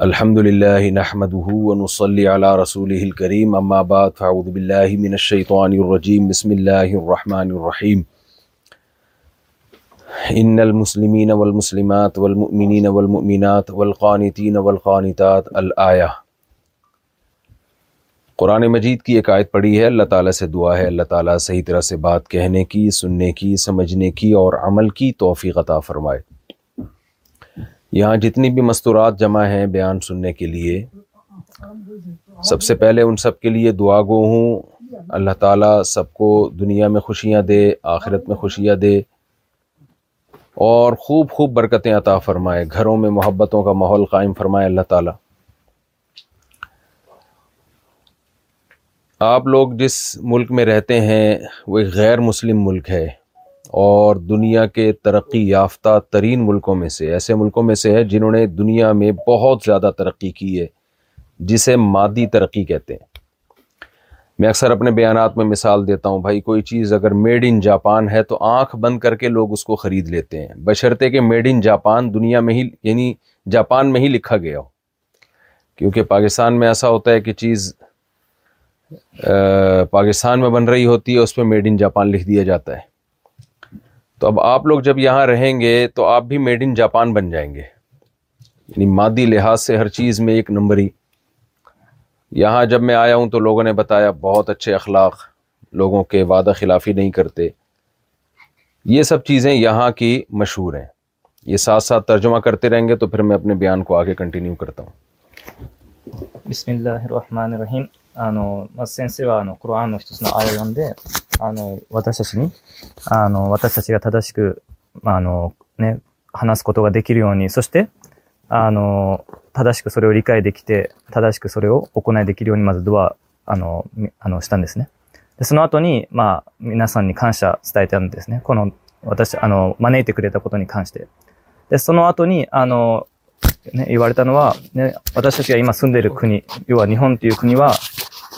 الحمد ونصلي على رسوله الكريم اما بعد کریم بالله من الشيطان الرجيم بسم الرحيم الرحمٰن الرحیم والمسلمات والمؤمنين والمؤمنات والقانتين والقانتات الآیہ قرآن مجید کی ایک آیت پڑھی ہے اللہ تعالیٰ سے دعا ہے اللہ تعالیٰ صحیح طرح سے بات کہنے کی سننے کی سمجھنے کی اور عمل کی توفیق عطا فرمائے یہاں جتنی بھی مستورات جمع ہیں بیان سننے کے لیے سب سے پہلے ان سب کے لیے دعا گو ہوں اللہ تعالیٰ سب کو دنیا میں خوشیاں دے آخرت میں خوشیاں دے اور خوب خوب برکتیں عطا فرمائے گھروں میں محبتوں کا ماحول قائم فرمائے اللہ تعالیٰ آپ لوگ جس ملک میں رہتے ہیں وہ ایک غیر مسلم ملک ہے اور دنیا کے ترقی یافتہ ترین ملکوں میں سے ایسے ملکوں میں سے ہے جنہوں نے دنیا میں بہت زیادہ ترقی کی ہے جسے مادی ترقی کہتے ہیں میں اکثر اپنے بیانات میں مثال دیتا ہوں بھائی کوئی چیز اگر میڈ ان جاپان ہے تو آنکھ بند کر کے لوگ اس کو خرید لیتے ہیں بشرتے کہ میڈ ان جاپان دنیا میں ہی یعنی جاپان میں ہی لکھا گیا ہو کیونکہ پاکستان میں ایسا ہوتا ہے کہ چیز پاکستان میں بن رہی ہوتی ہے اس پہ میڈ ان جاپان لکھ دیا جاتا ہے تو اب آپ لوگ جب یہاں رہیں گے تو آپ بھی میڈ ان جاپان بن جائیں گے یعنی مادی لحاظ سے ہر چیز میں ایک نمبر ہی یہاں جب میں آیا ہوں تو لوگوں نے بتایا بہت اچھے اخلاق لوگوں کے وعدہ خلافی نہیں کرتے یہ سب چیزیں یہاں کی مشہور ہیں یہ ساتھ ساتھ ترجمہ کرتے رہیں گے تو پھر میں اپنے بیان کو آگے کنٹینیو کرتا ہوں بسم اللہ الرحمن الرحیم آنو سینسٹروشنی سچی کا تھا دیکھیے سوچتے آداش کو سو رو رائے دیکھیتے تھا سو روکنا دیکھیے دُبا استندس نے تو مینسانی کھاساس نے منتنی کھاستے آنو یہ والا سچی سندیر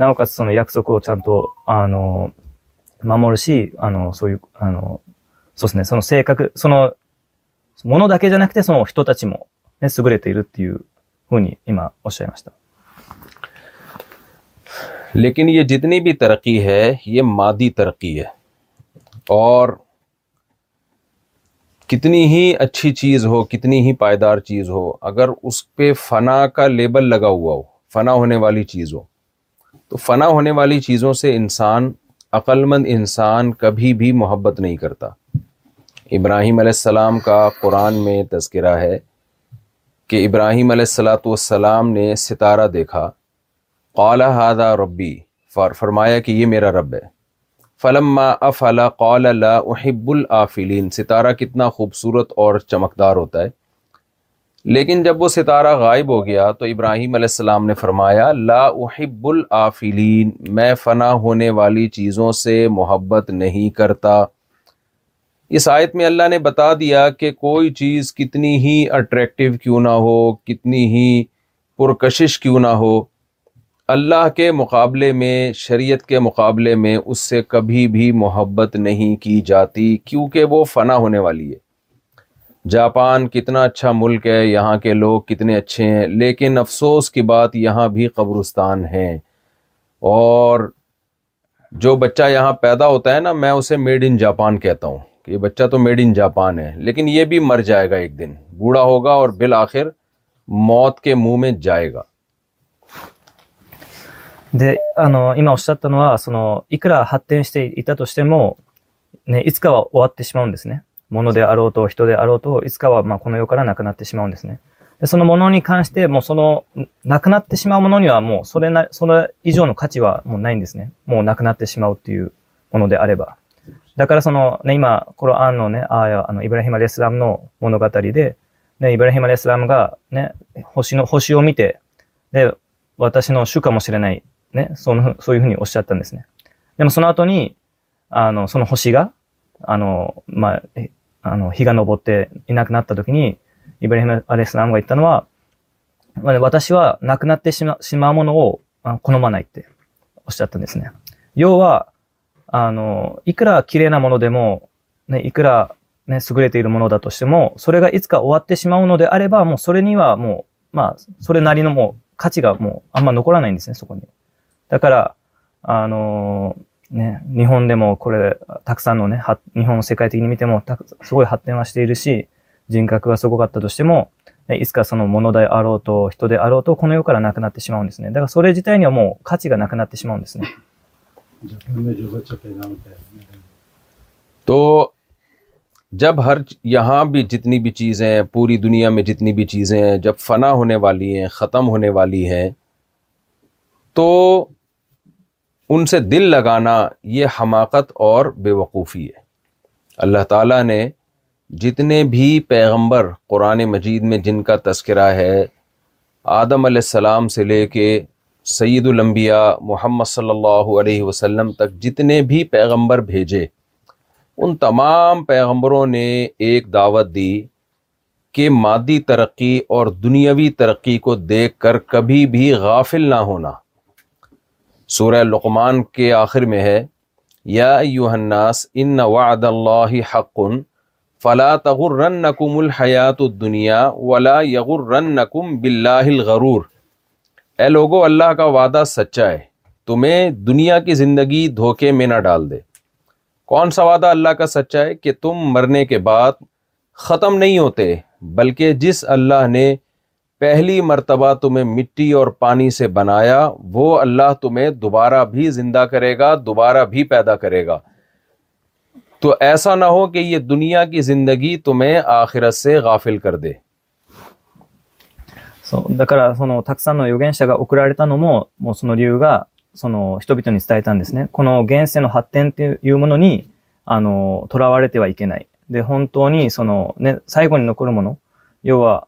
なおかつその約束をちゃんと、あの、守るし、あの、そういう、あの、そうですね、その性格、その、ものだけじゃなくて、その人たちも、ね、優れているっていうふうに今おっしゃいました。لیکن یہ جتنی بھی ترقی ہے یہ مادی ترقی ہے اور کتنی ہی اچھی چیز ہو کتنی ہی پائیدار چیز ہو اگر اس پہ فنا کا لیبل لگا ہوا ہو فنا ہونے والی چیز ہو تو فنا ہونے والی چیزوں سے انسان مند انسان کبھی بھی محبت نہیں کرتا ابراہیم علیہ السلام کا قرآن میں تذکرہ ہے کہ ابراہیم علیہ السلاۃ والسلام نے ستارہ دیکھا قال ہادہ ربی فار فرمایا کہ یہ میرا رب ہے فلما افلا قال لا احب الافلین ستارہ کتنا خوبصورت اور چمکدار ہوتا ہے لیکن جب وہ ستارہ غائب ہو گیا تو ابراہیم علیہ السلام نے فرمایا لا احب العافلین میں فنا ہونے والی چیزوں سے محبت نہیں کرتا اس آیت میں اللہ نے بتا دیا کہ کوئی چیز کتنی ہی اٹریکٹیو کیوں نہ ہو کتنی ہی پرکشش کیوں نہ ہو اللہ کے مقابلے میں شریعت کے مقابلے میں اس سے کبھی بھی محبت نہیں کی جاتی کیونکہ وہ فنا ہونے والی ہے جاپان کتنا اچھا ملک ہے یہاں کے لوگ کتنے اچھے ہیں لیکن افسوس کی بات یہاں بھی قبرستان ہیں اور جو بچہ یہاں پیدا ہوتا ہے نا میں اسے میڈ ان جاپان کہتا ہوں کہ یہ بچہ تو میڈ ان جاپان ہے لیکن یہ بھی مر جائے گا ایک دن بوڑھا ہوگا اور بالآخر موت کے منہ میں جائے گا で、あの、今おっしゃったのは、その、いくら発展していたとしても、ね、いつかは終わってしまうんですね。 منویہ دے اور اسکا بابا ما کر نکناات منونی م سو نکناما منونیوا می مکناات منویہ آرے با دا سنو نئی ما کر ہلام نو منوگا تاری دے نئی ہلام گا میٹے سو کلینس نے سناتنیگا نا منو دے میرا نہیں سوگرے تیر منوت مو سورے گا سیما منو سوری وا موراری ناچی گا میسنی تک ね、日本でもこれ、たくさんのね、日本を世界的に見てもすごい発展はしているし、人格がすごかったとしても、いつかその物であろうと、人であろうと、この世からなくなってしまうんですね。だからそれ自体にはもう価値がなくなってしまうんですね。تو جب ہر یہاں بھی جتنی بھی چیزیں پوری دنیا میں جتنی بھی چیزیں ہیں جب فنا ہونے والی ہیں ختم ہونے والی ہیں تو ان سے دل لگانا یہ حماقت اور بے وقوفی ہے اللہ تعالیٰ نے جتنے بھی پیغمبر قرآن مجید میں جن کا تذکرہ ہے آدم علیہ السلام سے لے کے سید الانبیاء محمد صلی اللہ علیہ وسلم تک جتنے بھی پیغمبر بھیجے ان تمام پیغمبروں نے ایک دعوت دی کہ مادی ترقی اور دنیاوی ترقی کو دیکھ کر کبھی بھی غافل نہ ہونا سورہ لقمان کے آخر میں ہے یا ایوہ الناس ان وعد اللہ حق فلا تغرنکم الحیات الدنیا ولا یغرنکم باللہ الغرور اے لوگو اللہ کا وعدہ سچا ہے تمہیں دنیا کی زندگی دھوکے میں نہ ڈال دے کون سا وعدہ اللہ کا سچا ہے کہ تم مرنے کے بعد ختم نہیں ہوتے بلکہ جس اللہ نے پہلی مرتبہ تمہیں مٹی اور پانی سے بنایا وہ اللہ تمہیں دوبارہ بھی زندہ کرے گا دوبارہ بھی پیدا کرے گا تو ایسا نہ ہو کہ یہ دنیا کی زندگی تمہیں آخرت سے غافل کر دے そうだから、その、たくさんの預言者が送られたのも、もうその理由が、その、人々に伝えたんですね。この現世の発展っていうものに、あの、囚われてはいけない。で、本当に、その、ね、最後に残るもの、要は、 。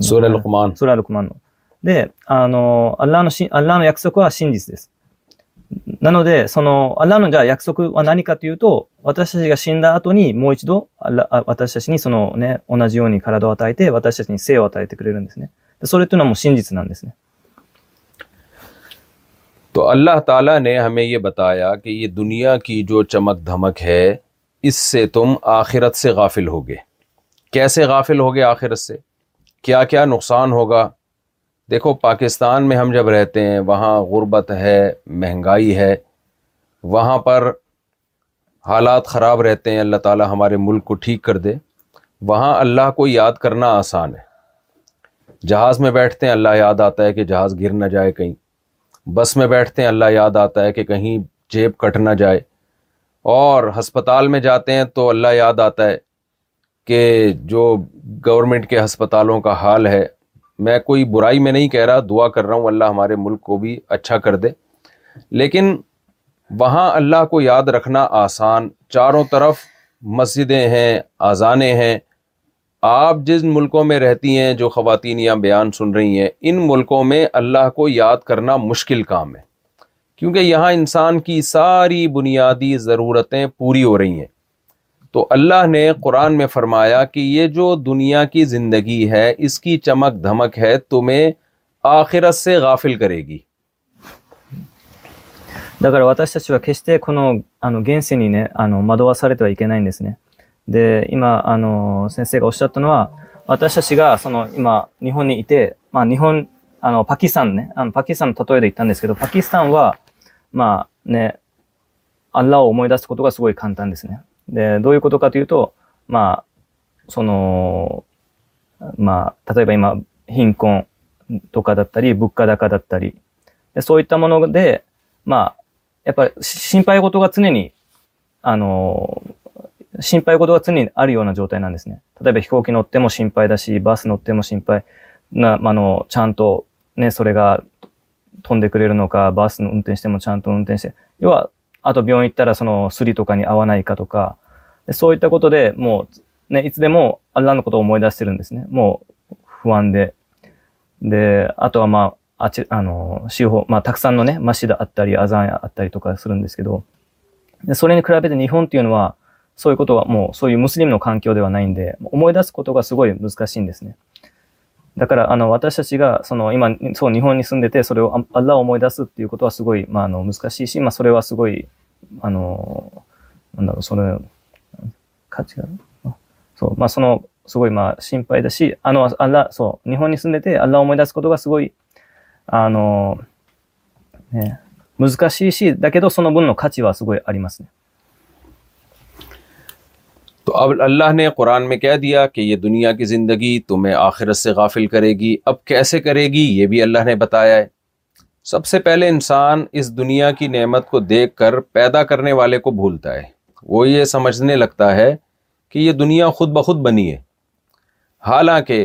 それロクマン。それロクマンの。で、あの、アラのアラの約束は真実です。なので、その、アラのじゃあ約束は何かというと、私たちが死んだ後にもう一度、アラ私たちにそのね、同じように体を与えて、私たちに生を与えてくれるんですね。でそれというのはもう真実なんですね。تو اللہ تعالیٰ نے ہمیں یہ بتایا کہ یہ دنیا کی جو چمک دھمک ہے اس سے تم آخرت سے غافل ہوگے کیسے غافل ہو گئے آخر سے کیا کیا نقصان ہوگا دیکھو پاکستان میں ہم جب رہتے ہیں وہاں غربت ہے مہنگائی ہے وہاں پر حالات خراب رہتے ہیں اللہ تعالیٰ ہمارے ملک کو ٹھیک کر دے وہاں اللہ کو یاد کرنا آسان ہے جہاز میں بیٹھتے ہیں اللہ یاد آتا ہے کہ جہاز گر نہ جائے کہیں بس میں بیٹھتے ہیں اللہ یاد آتا ہے کہ کہیں جیب کٹ نہ جائے اور ہسپتال میں جاتے ہیں تو اللہ یاد آتا ہے کہ جو گورنمنٹ کے ہسپتالوں کا حال ہے میں کوئی برائی میں نہیں کہہ رہا دعا کر رہا ہوں اللہ ہمارے ملک کو بھی اچھا کر دے لیکن وہاں اللہ کو یاد رکھنا آسان چاروں طرف مسجدیں ہیں آزانیں ہیں آپ جس ملکوں میں رہتی ہیں جو خواتین یا بیان سن رہی ہیں ان ملکوں میں اللہ کو یاد کرنا مشکل کام ہے کیونکہ یہاں انسان کی ساری بنیادی ضرورتیں پوری ہو رہی ہیں تو اللہ نے قرآن میں فرمایا کہ یہ جو دنیا کی زندگی ہے اس کی چمک دھمک ہے تمہیں آخرت سے غافل کرے گی だから私たちは決してこの,あの現世にねあの惑わされてはいけないんですね。で、今、あの先生がおっしゃったのは、私たちがその今、日本にいて、まあ、日本、あのパキスタンね、あのパキスタンの例えで言ったんですけど、パキスタンは、まあね、アッラーを思い出すことがすごい簡単ですね。دو تو ہینکوکا داتاری جو نتائ نہ مو سان تو نا تھندے کرس نستے اتوارا سنو سوری توکنی آوانے متوئیسرس نے مو آٹوان خراب مسلم نو خان کیم داسو کا مجھ کا نو اتر گا سنان سو سندے واس گئی、あの、なんだろう、その、価値がある。そう、まあ、その、すごい、まあ、心配だし、あの、あら、そう、日本に住んでて、あら思い出すことがすごい、あの、ね、難しいし、だけど、その分の価値はすごいありますね。تو اب اللہ نے قرآن میں کہہ دیا کہ یہ دنیا کی زندگی تمہیں آخرت سے غافل کرے گی اب کیسے کرے گی یہ بھی اللہ نے بتایا ہے سب سے پہلے انسان اس دنیا کی نعمت کو دیکھ کر پیدا کرنے والے کو بھولتا ہے وہ یہ سمجھنے لگتا ہے کہ یہ دنیا خود بخود بنی ہے حالانکہ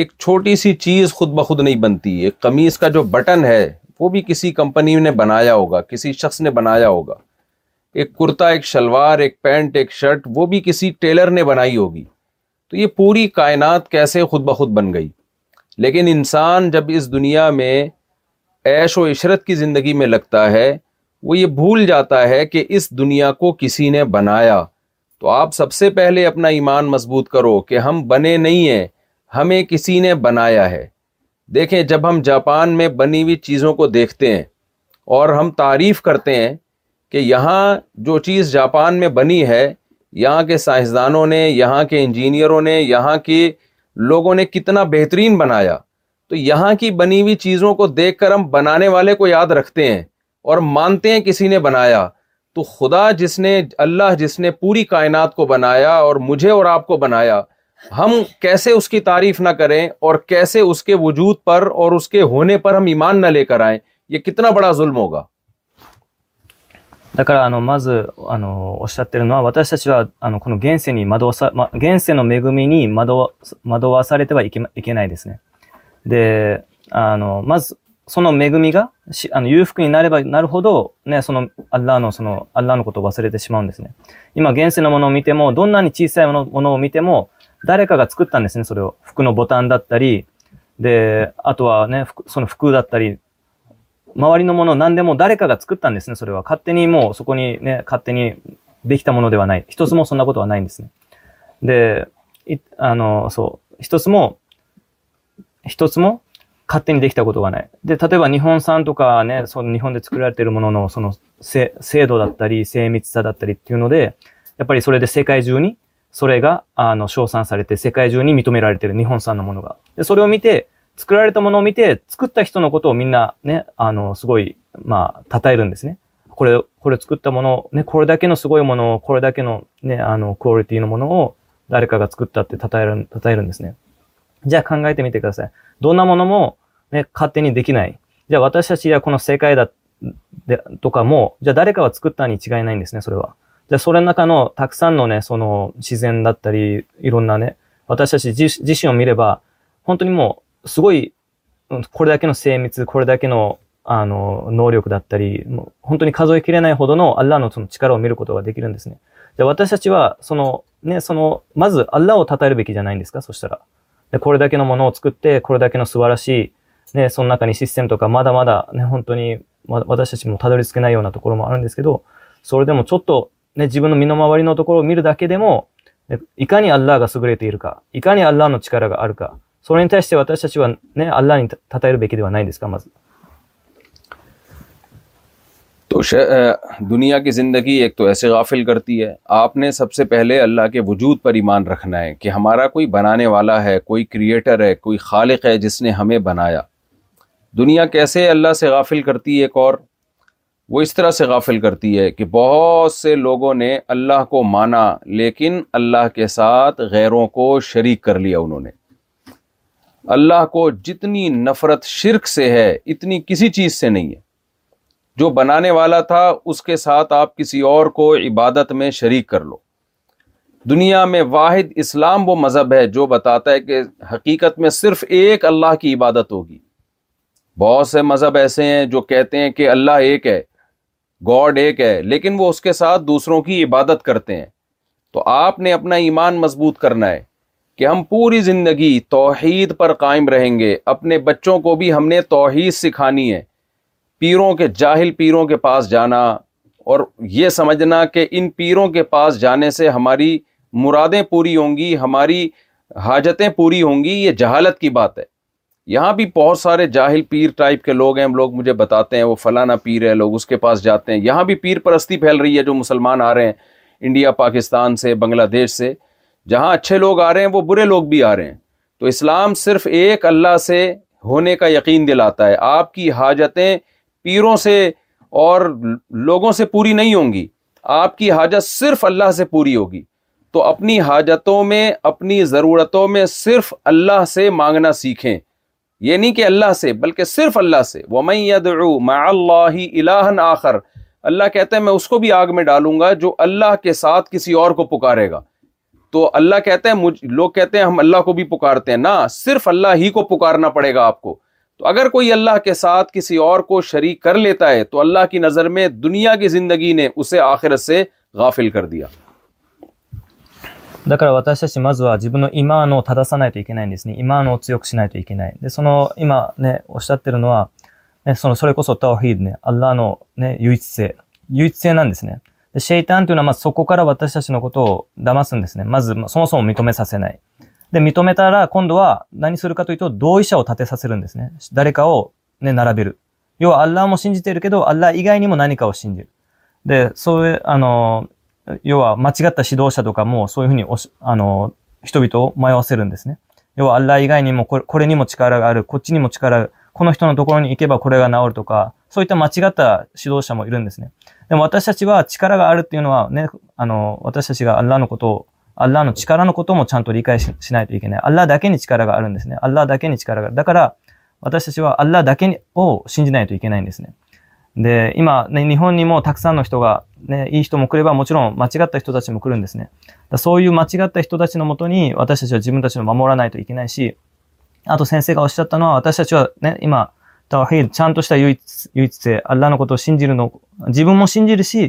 ایک چھوٹی سی چیز خود بخود نہیں بنتی ہے قمیض کا جو بٹن ہے وہ بھی کسی کمپنی نے بنایا ہوگا کسی شخص نے بنایا ہوگا ایک کرتا ایک شلوار ایک پینٹ ایک شرٹ وہ بھی کسی ٹیلر نے بنائی ہوگی تو یہ پوری کائنات کیسے خود بخود بن گئی لیکن انسان جب اس دنیا میں عیش و عشرت کی زندگی میں لگتا ہے وہ یہ بھول جاتا ہے کہ اس دنیا کو کسی نے بنایا تو آپ سب سے پہلے اپنا ایمان مضبوط کرو کہ ہم بنے نہیں ہیں ہمیں کسی نے بنایا ہے دیکھیں جب ہم جاپان میں بنی ہوئی چیزوں کو دیکھتے ہیں اور ہم تعریف کرتے ہیں کہ یہاں جو چیز جاپان میں بنی ہے یہاں کے سائنسدانوں نے یہاں کے انجینئروں نے یہاں کے لوگوں نے کتنا بہترین بنایا تو یہاں کی بنی ہوئی چیزوں کو دیکھ کر ہم بنانے والے کو یاد رکھتے ہیں اور مانتے ہیں کسی نے بنایا تو خدا جس نے اللہ جس نے پوری کائنات کو بنایا اور مجھے اور آپ کو بنایا ہم کیسے اس کی تعریف نہ کریں اور کیسے اس کے وجود پر اور اس کے ہونے پر ہم ایمان نہ لے کر آئیں یہ کتنا بڑا ظلم ہوگا だから、あの、まず、あの、おっしゃってるのは、私たちは、あの、この現世に惑わさ、ま、現世の恵みに惑わ、惑わされてはいけ、いけないですね。ینس من دون چیز ہے سوریو کنو بتانے مواری نو منو ندی مو دریک کا گا ثقاسی نویو کھاتے منوسم سم منت ن تو مینگئی رنس نے من ندہ من خوردا نو من کا رنس نے جنگائ تیم تکنی دیکھی نائسا چیز کرتا جیسے میرے با ہنتنی میندا کنتاری اللہ چیکارسنی واشا چی با سن سنو مج اللہ تھا جیون مین ماڑی ن تو میرا دے میرے اللہ گا سو گرتی اللہ نچ کر گا ساچو نل تو دنیا کی زندگی ایک تو ایسے غافل کرتی ہے آپ نے سب سے پہلے اللہ کے وجود پر ایمان رکھنا ہے کہ ہمارا کوئی بنانے والا ہے کوئی کریٹر ہے کوئی خالق ہے جس نے ہمیں بنایا دنیا کیسے اللہ سے غافل کرتی ہے ایک اور وہ اس طرح سے غافل کرتی ہے کہ بہت سے لوگوں نے اللہ کو مانا لیکن اللہ کے ساتھ غیروں کو شریک کر لیا انہوں نے اللہ کو جتنی نفرت شرک سے ہے اتنی کسی چیز سے نہیں ہے جو بنانے والا تھا اس کے ساتھ آپ کسی اور کو عبادت میں شریک کر لو دنیا میں واحد اسلام وہ مذہب ہے جو بتاتا ہے کہ حقیقت میں صرف ایک اللہ کی عبادت ہوگی بہت سے مذہب ایسے ہیں جو کہتے ہیں کہ اللہ ایک ہے گاڈ ایک ہے لیکن وہ اس کے ساتھ دوسروں کی عبادت کرتے ہیں تو آپ نے اپنا ایمان مضبوط کرنا ہے کہ ہم پوری زندگی توحید پر قائم رہیں گے اپنے بچوں کو بھی ہم نے توحید سکھانی ہے پیروں کے جاہل پیروں کے پاس جانا اور یہ سمجھنا کہ ان پیروں کے پاس جانے سے ہماری مرادیں پوری ہوں گی ہماری حاجتیں پوری ہوں گی یہ جہالت کی بات ہے یہاں بھی بہت سارے جاہل پیر ٹائپ کے لوگ ہیں ہم لوگ مجھے بتاتے ہیں وہ فلانا پیر ہے لوگ اس کے پاس جاتے ہیں یہاں بھی پیر پرستی پھیل رہی ہے جو مسلمان آ رہے ہیں انڈیا پاکستان سے بنگلہ دیش سے جہاں اچھے لوگ آ رہے ہیں وہ برے لوگ بھی آ رہے ہیں تو اسلام صرف ایک اللہ سے ہونے کا یقین دلاتا ہے آپ کی حاجتیں پیروں سے اور لوگوں سے پوری نہیں ہوں گی آپ کی حاجت صرف اللہ سے پوری ہوگی تو اپنی حاجتوں میں اپنی ضرورتوں میں صرف اللہ سے مانگنا سیکھیں یہ نہیں کہ اللہ سے بلکہ صرف اللہ سے وہ اللہ اللہ آخر اللہ کہتے ہیں میں اس کو بھی آگ میں ڈالوں گا جو اللہ کے ساتھ کسی اور کو پکارے گا تو اللہ کہتے ہیں مجھ لوگ کہتے ہیں ہم اللہ کو بھی پکارتے ہیں نہ صرف اللہ ہی کو پکارنا پڑے گا آپ کو تو اگر کوئی اللہ کے ساتھ کسی اور کو شریک کر لیتا ہے تو اللہ کی نظر میں دنیا کی زندگی نے اسے آخرت سے غافل کر دیا だから私たちまずは自分の今のを正さないといけないんですね。今のを強くしないといけない。で、その今ね、おっしゃってるのは、ね、その、それこそタオヒードね、アッラーのね、唯一性。唯一性なんですね。で、シェイタンというのはまずそこから私たちのことを騙すんですね。まず、まあ、そもそも認めさせない نانی کالہ گئی کا مونی مچکار مچکار اللہ ن چکارس متونی اللہ جیب سنجیریسی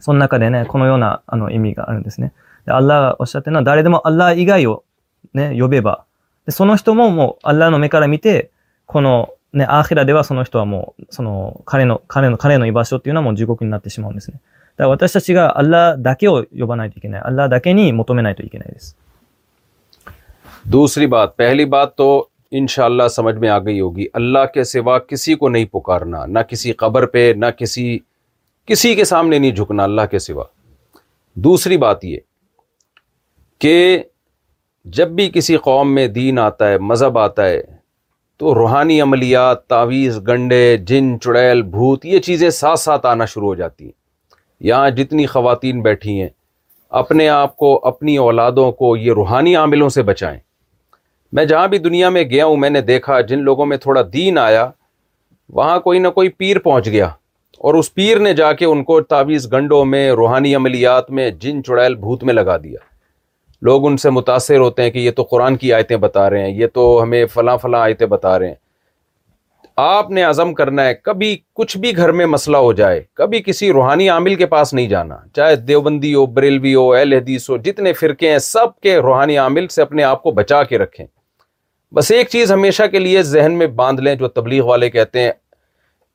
その中でね、このような、あの、意味があるんですね。で、アッラーがおっしゃってるのは、誰でもアッラー以外をね、呼べば、でその人ももう、アッラーの目から見て、この、ね、アーヒラではその人はもう、その、彼の、彼の、彼の居場所っていうのはもう地獄になってしまうんですね。だから私たちがアッラーだけを呼ばないといけない。アッラーだけに求めないといけないです。دوسری بات پہلی بات تو انشاءاللہ سمجھ میں آ گئی ہوگی اللہ کے سوا کسی کو نہیں پکارنا نہ کسی قبر پہ نہ کسی کسی کے سامنے نہیں جھکنا اللہ کے سوا دوسری بات یہ کہ جب بھی کسی قوم میں دین آتا ہے مذہب آتا ہے تو روحانی عملیات تعویذ گنڈے جن چڑیل بھوت یہ چیزیں ساتھ ساتھ آنا شروع ہو جاتی ہیں یہاں جتنی خواتین بیٹھی ہیں اپنے آپ کو اپنی اولادوں کو یہ روحانی عاملوں سے بچائیں میں جہاں بھی دنیا میں گیا ہوں میں نے دیکھا جن لوگوں میں تھوڑا دین آیا وہاں کوئی نہ کوئی پیر پہنچ گیا اور اس پیر نے جا کے ان کو تعویز گنڈوں میں روحانی عملیات میں جن چڑیل بھوت میں لگا دیا لوگ ان سے متاثر ہوتے ہیں کہ یہ تو قرآن کی آیتیں بتا رہے ہیں یہ تو ہمیں فلاں فلاں آیتیں بتا رہے ہیں آپ نے عزم کرنا ہے کبھی کچھ بھی گھر میں مسئلہ ہو جائے کبھی کسی روحانی عامل کے پاس نہیں جانا چاہے دیوبندی ہو بریلوی ہو اہل حدیث ہو جتنے فرقے ہیں سب کے روحانی عامل سے اپنے آپ کو بچا کے رکھیں بس ایک چیز ہمیشہ کے لیے ذہن میں باندھ لیں جو تبلیغ والے کہتے ہیں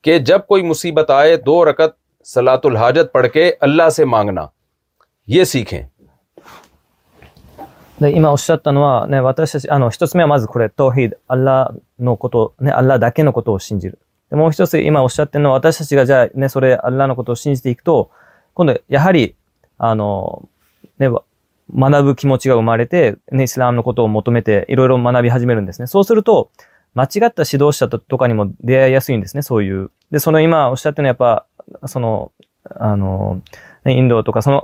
کہ جب کوئی مصیبت آئے دو رکت سلاۃ الحاجت پڑھ کے اللہ سے مانگنا یہ سیکھیں で今おっしゃったのは、ね、私たち、あの、一つ目はまずこれ、トーヒード、アッラーのこと、ね、アッラーだけのことを信じる。でもう一つ、今おっしゃってるのは、私たちがじゃあね、それ、アッラーのことを信じていくと、今度、やはり、あの、ね、学ぶ気持ちが生まれて、ね、イスラムのことを求めて、いろいろ学び始めるんですね。そうすると、 سی دسانیس نواپا سونو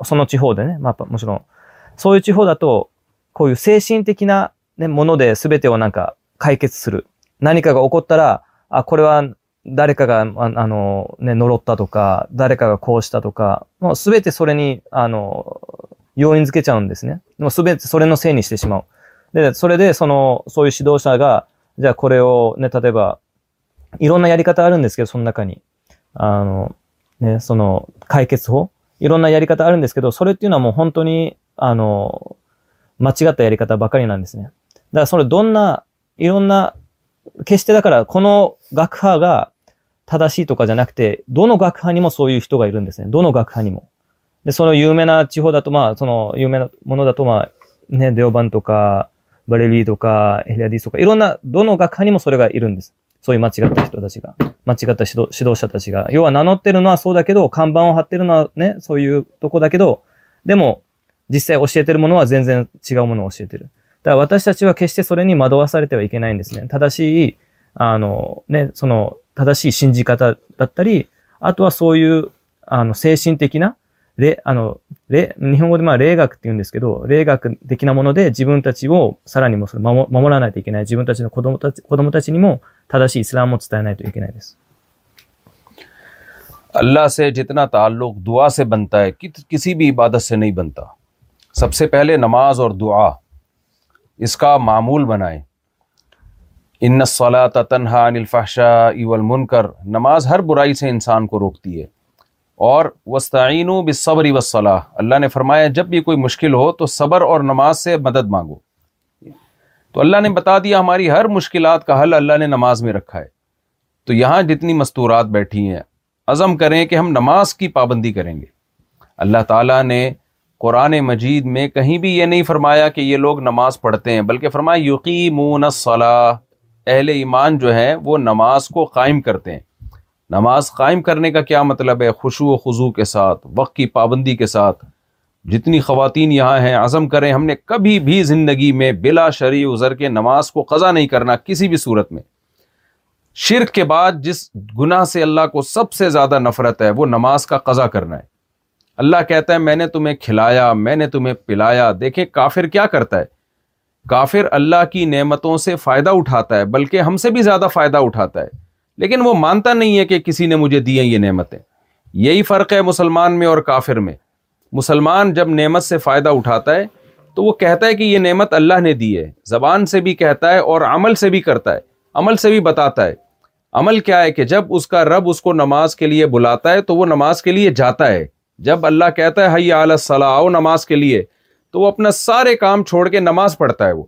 سون سو چی تو منویہ سب کا کون دارے نروت تا تو دارے سورین کے چاندیس نیو سورین سینسماؤ سور سونو سو سی دس دونوں گاخ ہانی دیو بان تک بڑی سوئی کتاب دا کے دودو جس سے れ、あの、れ、日本語でまあ霊学って言うんですけど、霊学的なもので自分たちをさらにもそれ守守らないといけない。自分たちの子供たち、子供たちにも正しいイスラムを伝えないといけないです。اللہ سے جتنا تعلق دعا سے بنتا ہے کسی بھی عبادت سے نہیں بنتا سب سے پہلے نماز اور دعا اس کا معمول بنائیں ان صلاح تنہا الفحشاء والمنکر نماز ہر برائی سے انسان کو روکتی ہے اور وسطین و بصبری وصلاح اللہ نے فرمایا جب بھی کوئی مشکل ہو تو صبر اور نماز سے مدد مانگو تو اللہ نے بتا دیا ہماری ہر مشکلات کا حل اللہ نے نماز میں رکھا ہے تو یہاں جتنی مستورات بیٹھی ہیں عزم کریں کہ ہم نماز کی پابندی کریں گے اللہ تعالیٰ نے قرآن مجید میں کہیں بھی یہ نہیں فرمایا کہ یہ لوگ نماز پڑھتے ہیں بلکہ فرمائے الصلاح اہل ایمان جو ہیں وہ نماز کو قائم کرتے ہیں نماز قائم کرنے کا کیا مطلب ہے خوشو و خضو کے ساتھ وقت کی پابندی کے ساتھ جتنی خواتین یہاں ہیں عزم کریں ہم نے کبھی بھی زندگی میں بلا شرعی عذر کے نماز کو قضا نہیں کرنا کسی بھی صورت میں شرک کے بعد جس گناہ سے اللہ کو سب سے زیادہ نفرت ہے وہ نماز کا قضا کرنا ہے اللہ کہتا ہے میں نے تمہیں کھلایا میں نے تمہیں پلایا دیکھیں کافر کیا کرتا ہے کافر اللہ کی نعمتوں سے فائدہ اٹھاتا ہے بلکہ ہم سے بھی زیادہ فائدہ اٹھاتا ہے لیکن وہ مانتا نہیں ہے کہ کسی نے مجھے دی نعمتیں یہی فرق ہے مسلمان میں اور کافر میں مسلمان جب نعمت سے فائدہ اٹھاتا ہے تو وہ کہتا ہے کہ یہ نعمت اللہ نے دی ہے زبان سے بھی کہتا ہے اور عمل سے بھی کرتا ہے عمل سے بھی بتاتا ہے عمل کیا ہے کہ جب اس کا رب اس کو نماز کے لیے بلاتا ہے تو وہ نماز کے لیے جاتا ہے جب اللہ کہتا ہے علیہ صلاح نماز کے لیے تو وہ اپنا سارے کام چھوڑ کے نماز پڑھتا ہے وہ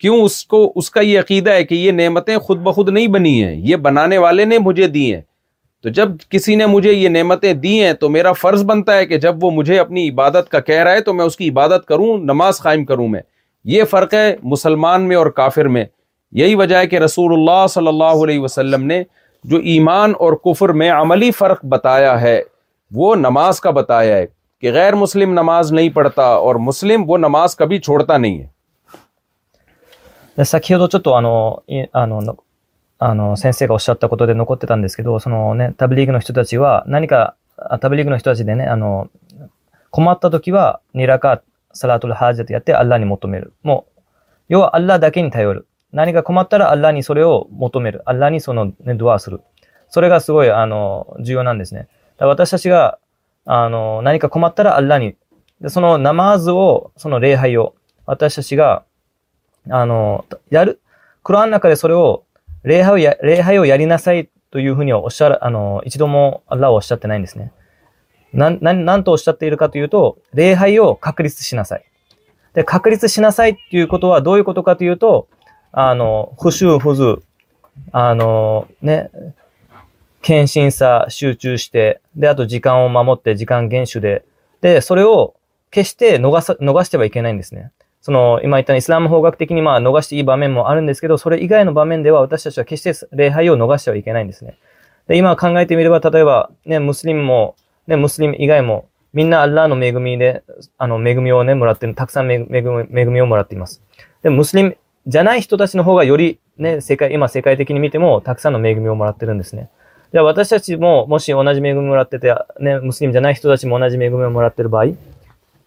کیوں اس کو اس کا یہ عقیدہ ہے کہ یہ نعمتیں خود بخود نہیں بنی ہیں یہ بنانے والے نے مجھے دی ہیں تو جب کسی نے مجھے یہ نعمتیں دی ہیں تو میرا فرض بنتا ہے کہ جب وہ مجھے اپنی عبادت کا کہہ رہا ہے تو میں اس کی عبادت کروں نماز قائم کروں میں یہ فرق ہے مسلمان میں اور کافر میں یہی وجہ ہے کہ رسول اللہ صلی اللہ علیہ وسلم نے جو ایمان اور کفر میں عملی فرق بتایا ہے وہ نماز کا بتایا ہے کہ غیر مسلم نماز نہیں پڑھتا اور مسلم وہ نماز کبھی چھوڑتا نہیں ہے سکھاتا تبلیغ سلاکین خماتر سوریو موت میرے سواسر سورے گا نا خماتر اللہ نیسو نماز ری ہوشی گا مت جی شوریو کھی نوگست بھائی نس نے その、今言ったイスラム法学的にまあ逃していい場面もあるんですけど、それ以外の場面では私たちは決して礼拝を逃してはいけないんですね。で、今考えてみれば、例えば、ね、ムスリムも、ね、ムスリム以外も、みんなアラーの恵みで、あの、恵みをね、もらってる、たくさん恵み,恵みをもらっています。で、ムスリムじゃない人たちの方がよりね、世界、今世界的に見ても、たくさんの恵みをもらってるんですね。じゃあ私たちも、もし同じ恵みをもらってて、ね、ムスリムじゃない人たちも同じ恵みをもらってる場合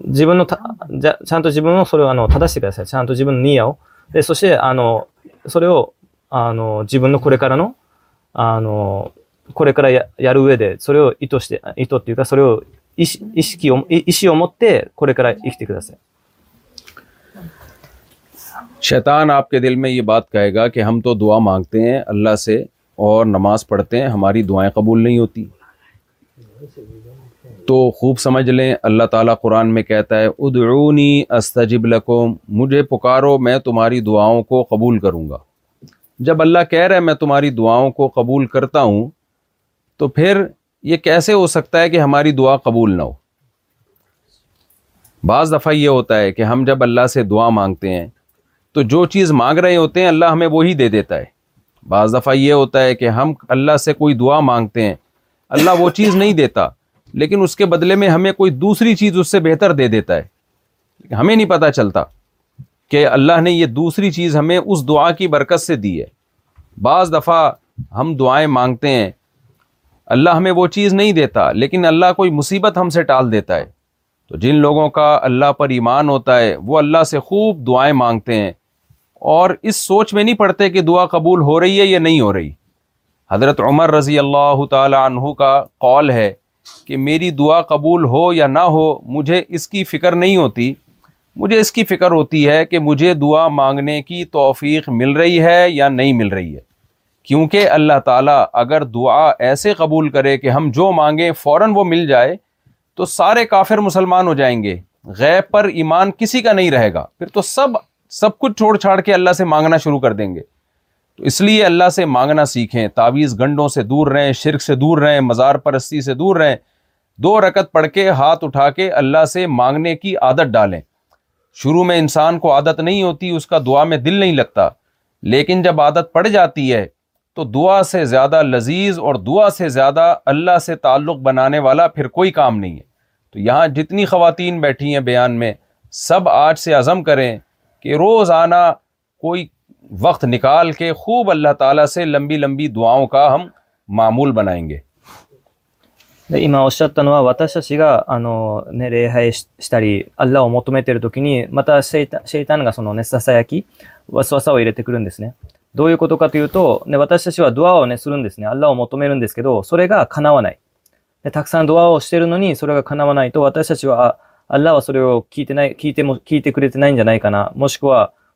自分のた、じゃ、ちゃんと自分をそれをあの、正してください。ちゃんと自分のニーヤを。で、そして、あの、それを、あの、自分のこれからの、あの、これからややる上で、それを意図して、意図っていうか、それを意意識を、意思を持って、これから生きてください。شیطان آپ کے دل میں یہ بات کہے گا کہ ہم تو دعا مانگتے ہیں اللہ سے اور نماز پڑھتے ہیں ہماری دعائیں قبول نہیں ہوتی تو خوب سمجھ لیں اللہ تعالیٰ قرآن میں کہتا ہے ادعونی استجب لکم مجھے پکارو میں تمہاری دعاؤں کو قبول کروں گا جب اللہ کہہ رہا ہے میں تمہاری دعاؤں کو قبول کرتا ہوں تو پھر یہ کیسے ہو سکتا ہے کہ ہماری دعا قبول نہ ہو بعض دفعہ یہ ہوتا ہے کہ ہم جب اللہ سے دعا مانگتے ہیں تو جو چیز مانگ رہے ہوتے ہیں اللہ ہمیں وہی دے دیتا ہے بعض دفعہ یہ ہوتا ہے کہ ہم اللہ سے کوئی دعا مانگتے ہیں اللہ وہ چیز نہیں دیتا لیکن اس کے بدلے میں ہمیں کوئی دوسری چیز اس سے بہتر دے دیتا ہے ہمیں نہیں پتہ چلتا کہ اللہ نے یہ دوسری چیز ہمیں اس دعا کی برکت سے دی ہے بعض دفعہ ہم دعائیں مانگتے ہیں اللہ ہمیں وہ چیز نہیں دیتا لیکن اللہ کوئی مصیبت ہم سے ٹال دیتا ہے تو جن لوگوں کا اللہ پر ایمان ہوتا ہے وہ اللہ سے خوب دعائیں مانگتے ہیں اور اس سوچ میں نہیں پڑتے کہ دعا قبول ہو رہی ہے یا نہیں ہو رہی حضرت عمر رضی اللہ تعالی عنہ کا قول ہے کہ میری دعا قبول ہو یا نہ ہو مجھے اس کی فکر نہیں ہوتی مجھے اس کی فکر ہوتی ہے کہ مجھے دعا مانگنے کی توفیق مل رہی ہے یا نہیں مل رہی ہے کیونکہ اللہ تعالیٰ اگر دعا ایسے قبول کرے کہ ہم جو مانگیں فوراً وہ مل جائے تو سارے کافر مسلمان ہو جائیں گے غیب پر ایمان کسی کا نہیں رہے گا پھر تو سب سب کچھ چھوڑ چھاڑ کے اللہ سے مانگنا شروع کر دیں گے تو اس لیے اللہ سے مانگنا سیکھیں تعویذ گنڈوں سے دور رہیں شرک سے دور رہیں مزار پرستی سے دور رہیں دو رکت پڑھ کے ہاتھ اٹھا کے اللہ سے مانگنے کی عادت ڈالیں شروع میں انسان کو عادت نہیں ہوتی اس کا دعا میں دل نہیں لگتا لیکن جب عادت پڑ جاتی ہے تو دعا سے زیادہ لذیذ اور دعا سے زیادہ اللہ سے تعلق بنانے والا پھر کوئی کام نہیں ہے تو یہاں جتنی خواتین بیٹھی ہیں بیان میں سب آج سے عزم کریں کہ روزانہ کوئی وقت نکال کے خوب اللہ تعالیٰ سے لمبی لمبی دعاؤں کا ہم معمول بنائیں گے どういうことかというと、私たちはドアをするんですね。アラを求めるんですけど、それが叶わない。たくさんドアをしているのに、それが叶わないと、私たちはアラはそれを聞いてくれてないんじゃないかな。もしくは、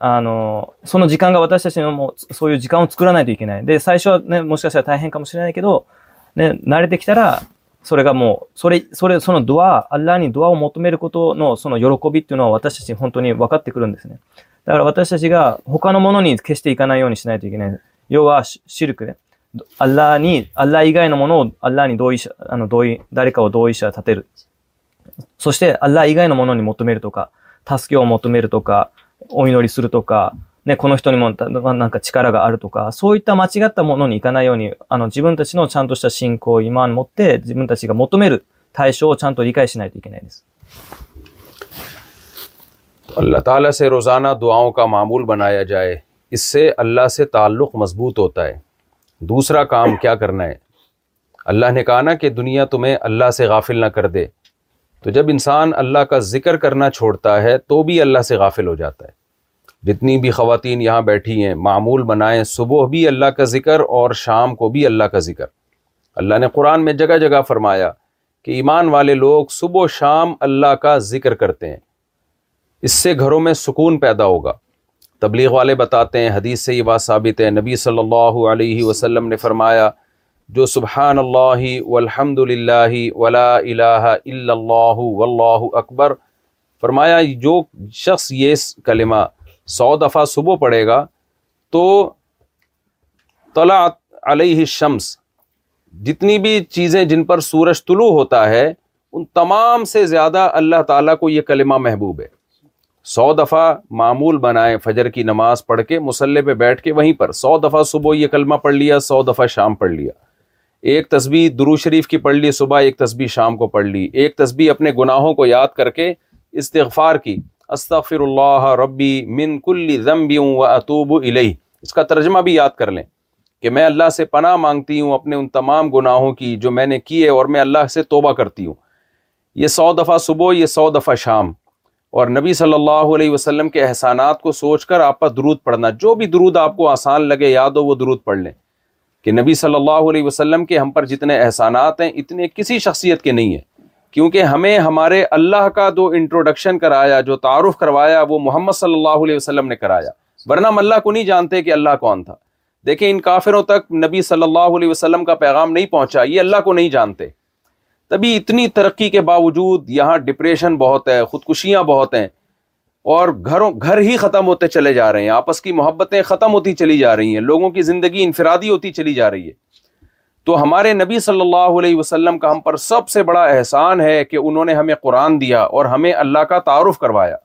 جانا جی نائش دیکھ رہا منونی اللہ من اللہ نی داری کا منونی مت میرا مت میرا お祈りするとか、ね、この人にもなんか力があるとか、そういった間違ったものにいかないように、あの自分たちのちゃんとした信仰、今を持って自分たちが求める対象をちゃんと理解しないといけないです。اللہ تعالیٰ سے روزانہ دعاؤں کا معمول بنایا جائے اس سے اللہ سے تعلق مضبوط ہوتا ہے دوسرا کام کیا کرنا ہے اللہ نے کہا نا کہ دنیا تمہیں اللہ سے غافل نہ کر دے تو جب انسان اللہ کا ذکر کرنا چھوڑتا ہے تو بھی اللہ سے غافل ہو جاتا ہے جتنی بھی خواتین یہاں بیٹھی ہیں معمول بنائیں صبح بھی اللہ کا ذکر اور شام کو بھی اللہ کا ذکر اللہ نے قرآن میں جگہ جگہ فرمایا کہ ایمان والے لوگ صبح و شام اللہ کا ذکر کرتے ہیں اس سے گھروں میں سکون پیدا ہوگا تبلیغ والے بتاتے ہیں حدیث سے یہ بات ثابت ہے نبی صلی اللہ علیہ وسلم نے فرمایا جو سبحان اللہ والحمد للہ ولا الہ الا اللہ واللہ اکبر فرمایا جو شخص یہ کلمہ سو دفعہ صبح پڑھے گا تو طلعت علیہ شمس جتنی بھی چیزیں جن پر سورج طلوع ہوتا ہے ان تمام سے زیادہ اللہ تعالیٰ کو یہ کلمہ محبوب ہے سو دفعہ معمول بنائے فجر کی نماز پڑھ کے مسلح پہ بیٹھ کے وہیں پر سو دفعہ صبح یہ کلمہ پڑھ لیا سو دفعہ شام پڑھ لیا ایک تسبیح درو شریف کی پڑھ لی صبح ایک تسبیح شام کو پڑھ لی ایک تسبیح اپنے گناہوں کو یاد کر کے استغفار کی استغفر اللہ ربی من کل ذنبی و اطوب الیہ اس کا ترجمہ بھی یاد کر لیں کہ میں اللہ سے پناہ مانگتی ہوں اپنے ان تمام گناہوں کی جو میں نے کیے اور میں اللہ سے توبہ کرتی ہوں یہ سو دفعہ صبح یہ سو دفعہ شام اور نبی صلی اللہ علیہ وسلم کے احسانات کو سوچ کر آپ کا درود پڑھنا جو بھی درود آپ کو آسان لگے یاد ہو وہ درود پڑھ لیں کہ نبی صلی اللہ علیہ وسلم کے ہم پر جتنے احسانات ہیں اتنے کسی شخصیت کے نہیں ہیں کیونکہ ہمیں ہمارے اللہ کا جو انٹروڈکشن کرایا جو تعارف کروایا وہ محمد صلی اللہ علیہ وسلم نے کرایا ورنہ ہم اللہ کو نہیں جانتے کہ اللہ کون تھا دیکھیں ان کافروں تک نبی صلی اللہ علیہ وسلم کا پیغام نہیں پہنچا یہ اللہ کو نہیں جانتے تبھی اتنی ترقی کے باوجود یہاں ڈپریشن بہت ہے خودکشیاں بہت ہیں اور گھروں گھر ہی ختم ہوتے چلے جا رہے ہیں آپس کی محبتیں ختم ہوتی چلی جا رہی ہیں لوگوں کی زندگی انفرادی ہوتی چلی جا رہی ہے تو ہمارے نبی صلی اللہ علیہ وسلم کا ہم پر سب سے بڑا احسان ہے کہ انہوں نے ہمیں قرآن دیا اور ہمیں اللہ کا تعارف کروایا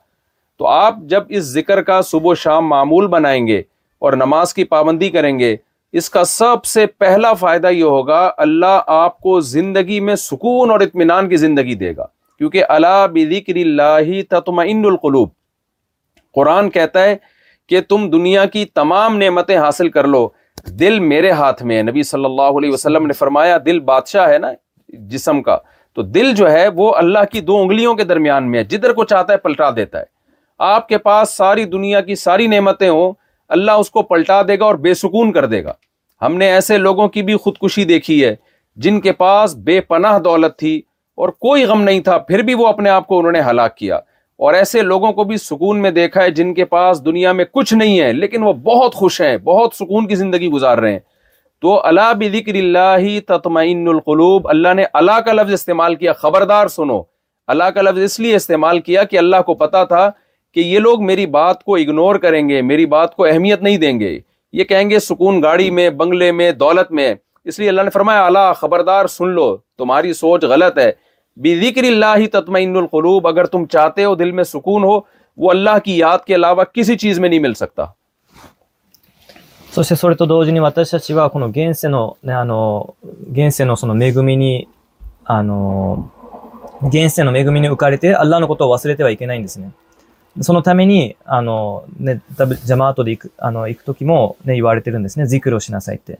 تو آپ جب اس ذکر کا صبح و شام معمول بنائیں گے اور نماز کی پابندی کریں گے اس کا سب سے پہلا فائدہ یہ ہوگا اللہ آپ کو زندگی میں سکون اور اطمینان کی زندگی دے گا کیونکہ اللہ بکر اللہ تطمئن القلوب قرآن کہتا ہے کہ تم دنیا کی تمام نعمتیں حاصل کر لو دل میرے ہاتھ میں نبی صلی اللہ علیہ وسلم نے فرمایا دل بادشاہ ہے نا جسم کا تو دل جو ہے وہ اللہ کی دو انگلیوں کے درمیان میں ہے جدھر کو چاہتا ہے پلٹا دیتا ہے آپ کے پاس ساری دنیا کی ساری نعمتیں ہوں اللہ اس کو پلٹا دے گا اور بے سکون کر دے گا ہم نے ایسے لوگوں کی بھی خودکشی دیکھی ہے جن کے پاس بے پناہ دولت تھی اور کوئی غم نہیں تھا پھر بھی وہ اپنے آپ کو انہوں نے ہلاک کیا اور ایسے لوگوں کو بھی سکون میں دیکھا ہے جن کے پاس دنیا میں کچھ نہیں ہے لیکن وہ بہت خوش ہیں بہت سکون کی زندگی گزار رہے ہیں تو اللہ بکر اللہ تطمئن القلوب اللہ نے اللہ کا لفظ استعمال کیا خبردار سنو اللہ کا لفظ اس لیے استعمال کیا کہ اللہ کو پتا تھا کہ یہ لوگ میری بات کو اگنور کریں گے میری بات کو اہمیت نہیں دیں گے یہ کہیں گے سکون گاڑی میں بنگلے میں دولت میں اس لیے اللہ نے فرمایا اللہ خبردار سن لو تمہاری سوچ غلط ہے ذکر اللہ تطمئن القلوب اگر تم چاہتے ہو دل میں سکون ہو وہ اللہ کی یاد کے علاوہ کسی چیز میں نہیں مل سکتا そしてそれと同時に私たちはこの現世のね、あの、現世のその恵みに、あの、現世の恵みに浮かれて、アッラーのことを忘れてはいけないんですね。そのために、あの、ね、ジャマートで行く、あの、行くときもね、言われてるんですね。ジクルをしなさいって。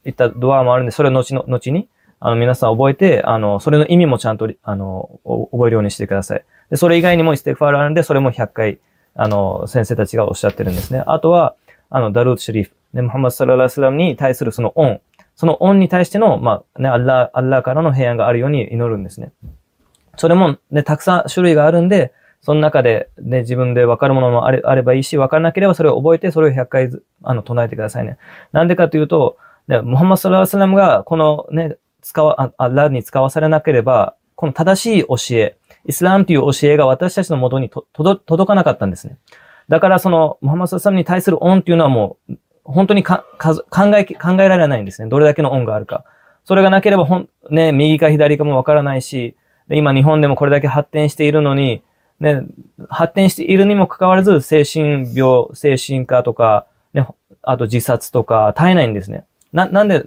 نونی گئی نو اللہ کرکسا رد سنکے جیون دے وکارے کا محمد صلاحلام گا سربا تھا محمد السلام کا گا میتھا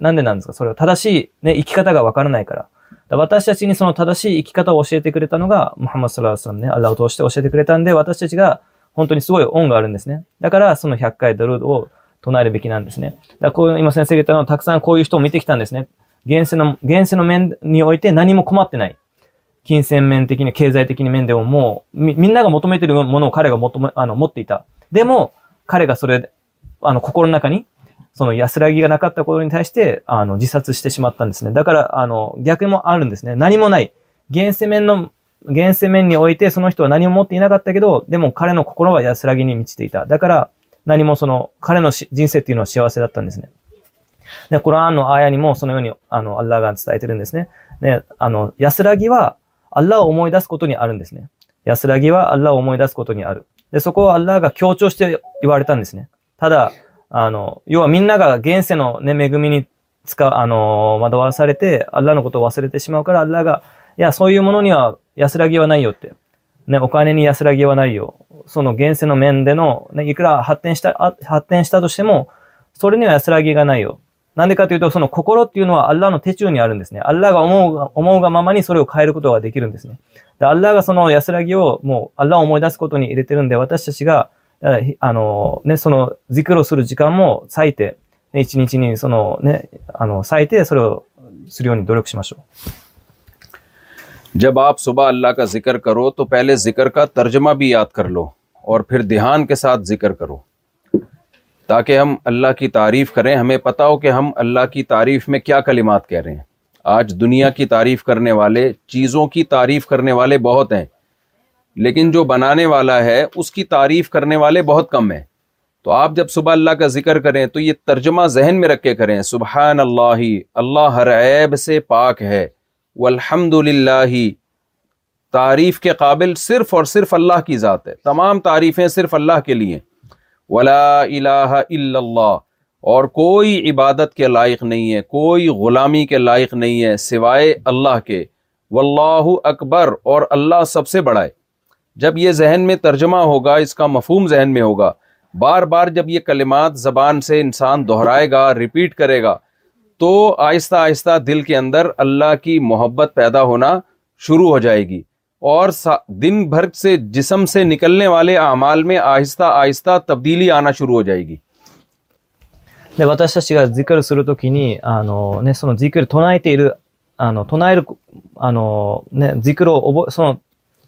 دے مو گا سوری سو یس راگی آسمت آرسرگی ولہ امسنی سکو اللہ گاسرا تو سیمو سوری نو یسرا سنوت اللہ اللہ تیرند あの、ね、その、自クをする時間も割いて、一日にそのね、あの、割いて、それをするように努力しましょう。جب آپ صبح اللہ کا ذکر کرو تو پہلے ذکر کا ترجمہ بھی یاد کر لو اور پھر دھیان کے ساتھ ذکر کرو تاکہ ہم اللہ کی تعریف کریں ہمیں پتا ہو کہ ہم اللہ کی تعریف میں کیا کلمات کہہ رہے ہیں آج دنیا کی تعریف کرنے والے چیزوں کی تعریف کرنے والے بہت ہیں لیکن جو بنانے والا ہے اس کی تعریف کرنے والے بہت کم ہیں تو آپ جب صبح اللہ کا ذکر کریں تو یہ ترجمہ ذہن میں رکھ کے کریں سبحان اللہ اللہ ہر عیب سے پاک ہے والحمد للہ تعریف کے قابل صرف اور صرف اللہ کی ذات ہے تمام تعریفیں صرف اللہ کے لیے ولا الہ الا اللہ اور کوئی عبادت کے لائق نہیں ہے کوئی غلامی کے لائق نہیں ہے سوائے اللہ کے واللہ اکبر اور اللہ سب سے بڑا ہے جب یہ ذہن میں ترجمہ ہوگا اس کا مفہوم ذہن میں ہوگا بار بار جب یہ کلمات زبان سے انسان دہرائے گا ریپیٹ کرے گا تو آہستہ آہستہ دل کے اندر اللہ کی محبت پیدا ہونا شروع ہو جائے گی اور دن بھر سے جسم سے نکلنے والے اعمال میں آہستہ آہستہ تبدیلی آنا شروع ہو جائے گی で私たちがジクルするときに、あのね、そのジクル唱えている、あの、唱える、あのね、ジクルを覚え、その、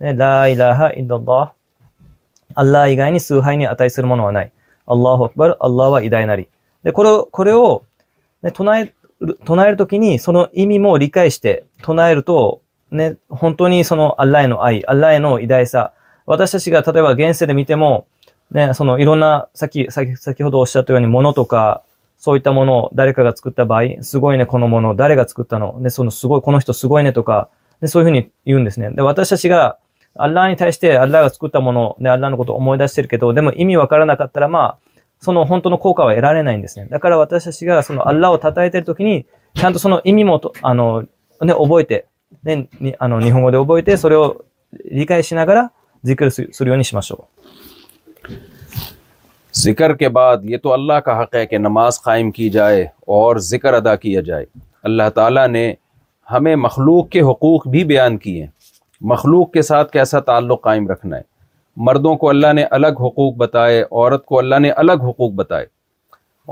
ね、ライラハイッドッラアッラー以外に崇拝に値するものはない。アッラーホアクバル、アッラーは偉大なり。で、これを、これを、ね、唱える、唱えるときにその意味も理解して唱えると、ね、本当にそのアッラへの愛、アッラへの偉大さ、私たちが例えば現世で見ても、ね、そのいろんな、さっき、先先ほどおっしゃったように物とか、そういったものを誰かが作った場合、すごいね、このもの、誰が作ったの、ね、そのすごい、この人すごいねとか、でそういうふうに言うんですね。で、私たちが、 アッラーに対してアッラーが作ったもの、ね、アッラーのことを思い出してるけど、でも意味わからなかったら、まあ、その本当の効果は得られないんですね。だから私たちがそのアッラーを称えてるときに、ちゃんとその意味もと、あの、ね、覚えて、ね、にあの日本語で覚えて、それを理解しながら、ذکرするようにしましょう。ذکر کے بعد یہ تو اللہ کا حق ہے کہ نماز قائم کی جائے اور ذکر ادا کیا جائے اللہ تعالیٰ نے ہمیں مخلوق کے حقوق بھی بیان کیے ہیں مخلوق کے ساتھ کیسا تعلق قائم رکھنا ہے مردوں کو اللہ نے الگ حقوق بتائے عورت کو اللہ نے الگ حقوق بتائے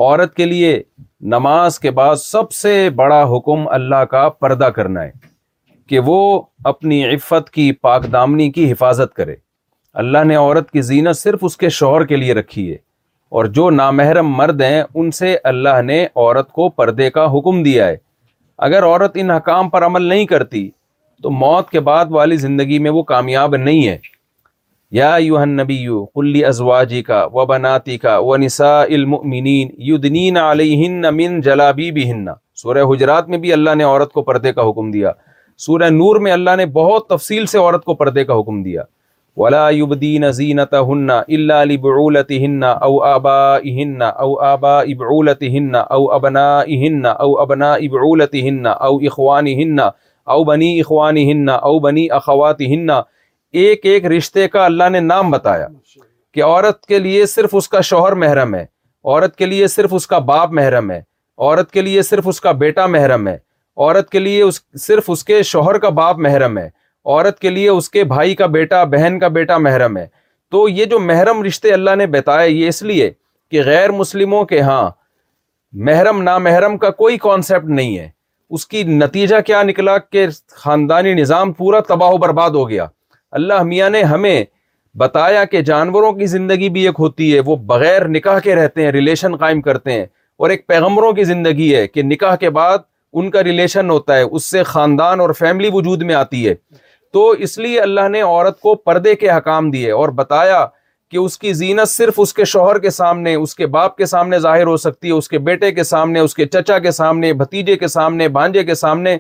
عورت کے لیے نماز کے بعد سب سے بڑا حکم اللہ کا پردہ کرنا ہے کہ وہ اپنی عفت کی پاک دامنی کی حفاظت کرے اللہ نے عورت کی زینت صرف اس کے شوہر کے لیے رکھی ہے اور جو نامحرم مرد ہیں ان سے اللہ نے عورت کو پردے کا حکم دیا ہے اگر عورت ان حکام پر عمل نہیں کرتی تو موت کے بعد والی زندگی میں وہ کامیاب نہیں ہے یا یو ہن نبی یو کلی ازواجی کا و بناتی کا و نسا المؤمنین یو دنین علیہ من جلابی بھی سورہ حجرات میں بھی اللہ نے عورت کو پردے کا حکم دیا سورہ نور میں اللہ نے بہت تفصیل سے عورت کو پردے کا حکم دیا ولا یبدین زینت ہن اللہ علی بعولت ہن او آبا ہن او آبا ابعولت ہن او ابنا ہن او ابنا ابعولت ہن او اخوان ہن او بنی اخوانی ہننا او بنی اخواتی ہننا ایک ایک رشتے کا اللہ نے نام بتایا کہ عورت کے لیے صرف اس کا شوہر محرم ہے عورت کے لیے صرف اس کا باپ محرم ہے عورت کے لیے صرف اس کا بیٹا محرم ہے عورت کے لیے اس صرف اس کے شوہر کا باپ محرم ہے عورت کے لیے اس کے بھائی کا بیٹا بہن کا بیٹا محرم ہے تو یہ جو محرم رشتے اللہ نے بتایا یہ اس لیے کہ غیر مسلموں کے ہاں محرم نامحرم کا کوئی کانسیپٹ نہیں ہے اس کی نتیجہ کیا نکلا کہ خاندانی نظام پورا تباہ و برباد ہو گیا اللہ میاں نے ہمیں بتایا کہ جانوروں کی زندگی بھی ایک ہوتی ہے وہ بغیر نکاح کے رہتے ہیں ریلیشن قائم کرتے ہیں اور ایک پیغمبروں کی زندگی ہے کہ نکاح کے بعد ان کا ریلیشن ہوتا ہے اس سے خاندان اور فیملی وجود میں آتی ہے تو اس لیے اللہ نے عورت کو پردے کے حکام دیے اور بتایا کہ اس کی زینت صرف اس کے شوہر کے سامنے اس کے باپ کے سامنے ظاہر ہو سکتی ہے اس کے بیٹے کے سامنے اس کے چچا کے سامنے بھتیجے کے سامنے بھانجے کے سامنے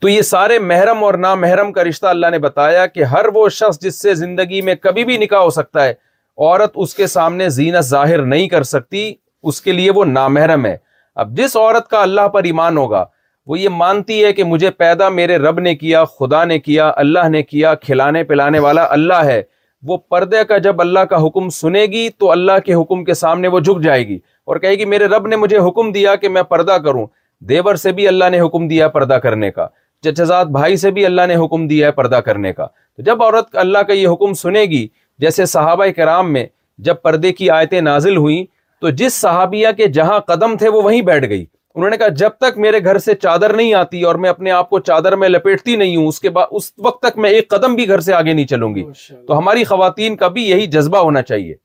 تو یہ سارے محرم اور نامحرم کا رشتہ اللہ نے بتایا کہ ہر وہ شخص جس سے زندگی میں کبھی بھی نکاح ہو سکتا ہے عورت اس کے سامنے زینت ظاہر نہیں کر سکتی اس کے لیے وہ نامحرم ہے اب جس عورت کا اللہ پر ایمان ہوگا وہ یہ مانتی ہے کہ مجھے پیدا میرے رب نے کیا خدا نے کیا اللہ نے کیا کھلانے پلانے والا اللہ ہے وہ پردے کا جب اللہ کا حکم سنے گی تو اللہ کے حکم کے سامنے وہ جھک جائے گی اور کہے گی میرے رب نے مجھے حکم دیا کہ میں پردہ کروں دیور سے بھی اللہ نے حکم دیا پردہ کرنے کا جچزاد بھائی سے بھی اللہ نے حکم دیا ہے پردہ کرنے کا تو جب عورت اللہ کا یہ حکم سنے گی جیسے صحابہ کرام میں جب پردے کی آیتیں نازل ہوئیں تو جس صحابیہ کے جہاں قدم تھے وہ وہیں بیٹھ گئی انہوں نے کہا جب تک میرے گھر سے چادر نہیں آتی اور میں اپنے آپ کو چادر میں لپیٹتی نہیں ہوں اس کے بعد اس وقت تک میں ایک قدم بھی گھر سے آگے نہیں چلوں گی تو ہماری خواتین کا بھی یہی جذبہ ہونا چاہیے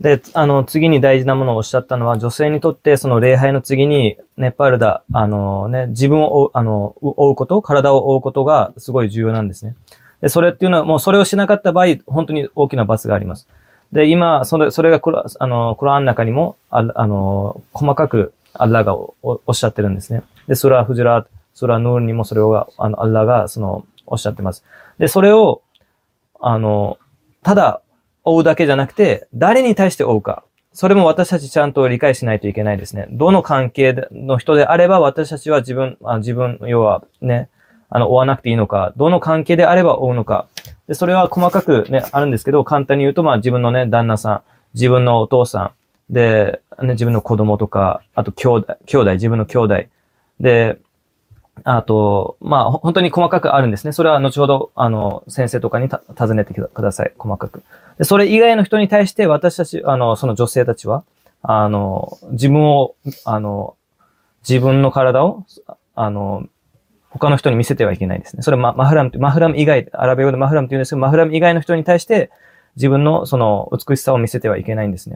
で、あの、次に大事なものをおっしゃったのは、女性にとってその礼拝の次に、ね、パルダ、あのね、自分を追う、あの、追うこと、体を追うことがすごい重要なんですね。で、それっていうのは、もうそれをしなかった場合、本当に大きな罰があります。で、今、それ、それがクラ、あの、クラーンの中にも、ああの、細かく、 アッラーがおおっしゃってるんですね。で、スラ・フジュラ、スラ・ヌールにもそれを、あの、アッラーが、その、おっしゃってます。で、それを、あの、ただ、追うだけじゃなくて、誰に対して追うか。それも私たちちゃんと理解しないといけないですね。どの関係の人であれば、私たちは自分、あ自分、要はね、あの、追わなくていいのか、どの関係であれば追うのか。で、それは細かくね、あるんですけど、簡単に言うと、まあ自分のね、旦那さん、自分のお父さん、 جیون جیب نو دے آ تو نہیں سوری جیون میسے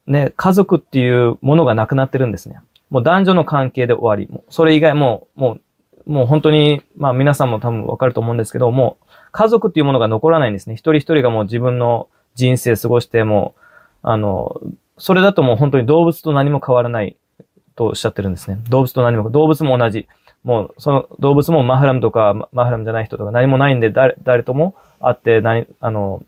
ね、家族っていうものがなくなってるんですね。もう男女の関係で終わり。それ以外も、もう、もう本当に、まあ皆さんも多分わかると思うんですけど、もう家族っていうものが残らないんですね。一人一人がもう自分の人生を過ごしても、あの、それだともう本当に動物と何も変わらないとおっしゃってるんですね。動物と何も、動物も同じ。もう、その、動物もマフラムとか、マフラムじゃない人とか何もないんで、誰、誰とも会って、何、あの、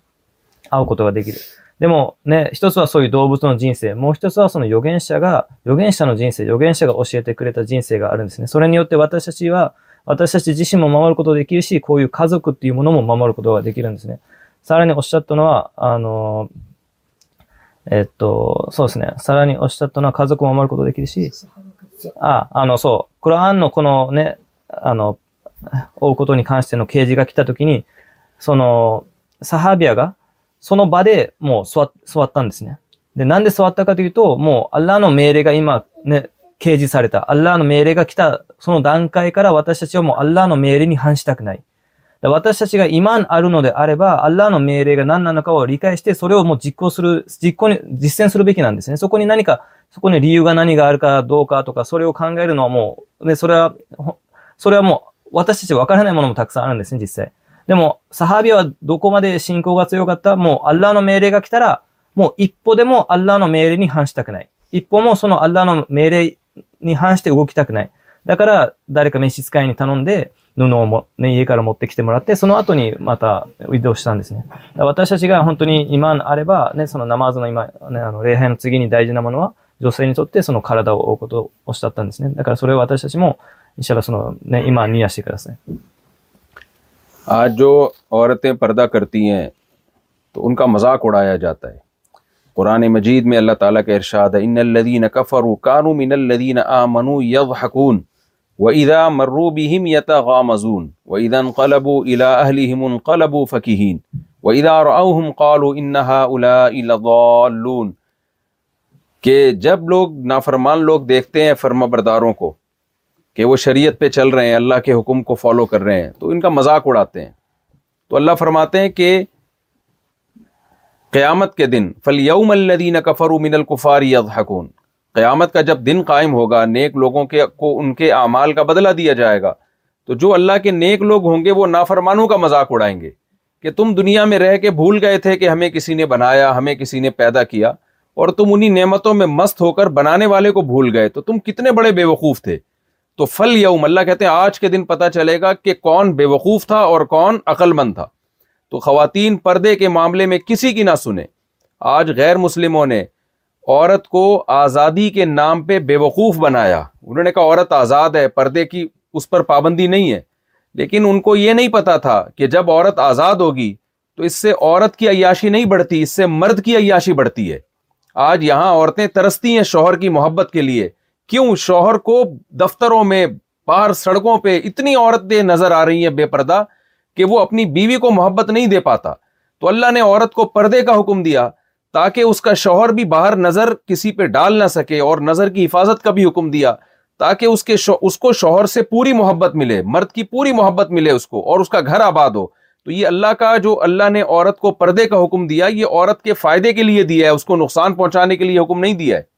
会うことができるでもね、一つはそういう動物の人生、もう一つはその預言者が、預言者の人生、預言者が教えてくれた人生があるんですね。それによって私たちは、私たち自身も守ることができるし、こういう家族っていうものも守ることができるんですね。さらにおっしゃったのは、あの、えっと、そうですね。さらにおっしゃったのは家族も守ることができるし、あ、あの、そう。クラアンのこのね、あの、追うことに関しての掲示が来たときに、その、サハビアが、、その場でもう座,座ったんですね。で、なんで座ったかというと、もうアラーの命令が今、ね、掲示された。アラーの命令が来た、その段階から私たちはもうアラーの命令に反したくない。私たちが今あるのであれば、アラーの命令が何なのかを理解して、それをもう実行する、実行に、実践するべきなんですね。そこに何か、そこに理由が何があるかどうかとか、それを考えるのはもう、で、それは、それはもう、私たちわからないものもたくさんあるんですね、実際。でも、サハビはどこまで信仰が強かったもう、アラーの命令が来たら、もう一歩でもアラーの命令に反したくない。一歩もそのアラーの命令に反して動きたくない。だから、誰か召使いに頼んで、布をも、ね、家から持ってきてもらって、その後にまた移動したんですね。私たちが本当に今あれば、ね、そのナマーズの今、ね、あの礼拝の次に大事なものは、女性にとってその体を追うことをおっしゃったんですね。だからそれを私たちも、一緒にその、ね、今、ニアしてください。آج جو عورتیں پردہ کرتی ہیں تو ان کا مذاق اڑایا جاتا ہے قرآن مجید میں اللہ تعالیٰ کے ارشاد ہے ان الدین کفر کانو من الدین آ منو یو حکون و ادا یتا غا مزون و ادا قلب الا فکی و ادا قالغ کہ جب لوگ نافرمان لوگ دیکھتے ہیں فرما برداروں کو کہ وہ شریعت پہ چل رہے ہیں اللہ کے حکم کو فالو کر رہے ہیں تو ان کا مذاق اڑاتے ہیں تو اللہ فرماتے ہیں کہ قیامت کے دن فل یوم الدین کفر من القفار یضحکون قیامت کا جب دن قائم ہوگا نیک لوگوں کے کو ان کے اعمال کا بدلہ دیا جائے گا تو جو اللہ کے نیک لوگ ہوں گے وہ نافرمانوں کا مذاق اڑائیں گے کہ تم دنیا میں رہ کے بھول گئے تھے کہ ہمیں کسی نے بنایا ہمیں کسی نے پیدا کیا اور تم انہی نعمتوں میں مست ہو کر بنانے والے کو بھول گئے تو تم کتنے بڑے بے وقوف تھے تو فل یوم اللہ کہتے ہیں آج کے دن پتا چلے گا کہ کون بے وقوف تھا اور کون عقل مند تھا تو خواتین پردے کے معاملے میں کسی کی نہ سنیں آج غیر مسلموں نے عورت کو آزادی کے نام پہ بے وقوف بنایا انہوں نے کہا عورت آزاد ہے پردے کی اس پر پابندی نہیں ہے لیکن ان کو یہ نہیں پتا تھا کہ جب عورت آزاد ہوگی تو اس سے عورت کی عیاشی نہیں بڑھتی اس سے مرد کی عیاشی بڑھتی ہے آج یہاں عورتیں ترستی ہیں شوہر کی محبت کے لیے کیوں شوہر کو دفتروں میں باہر سڑکوں پہ اتنی عورت دے نظر آ رہی ہیں بے پردہ کہ وہ اپنی بیوی کو محبت نہیں دے پاتا تو اللہ نے عورت کو پردے کا حکم دیا تاکہ اس کا شوہر بھی باہر نظر کسی پہ ڈال نہ سکے اور نظر کی حفاظت کا بھی حکم دیا تاکہ اس کے شو... اس کو شوہر سے پوری محبت ملے مرد کی پوری محبت ملے اس کو اور اس کا گھر آباد ہو تو یہ اللہ کا جو اللہ نے عورت کو پردے کا حکم دیا یہ عورت کے فائدے کے لیے دیا ہے اس کو نقصان پہنچانے کے لیے حکم نہیں دیا ہے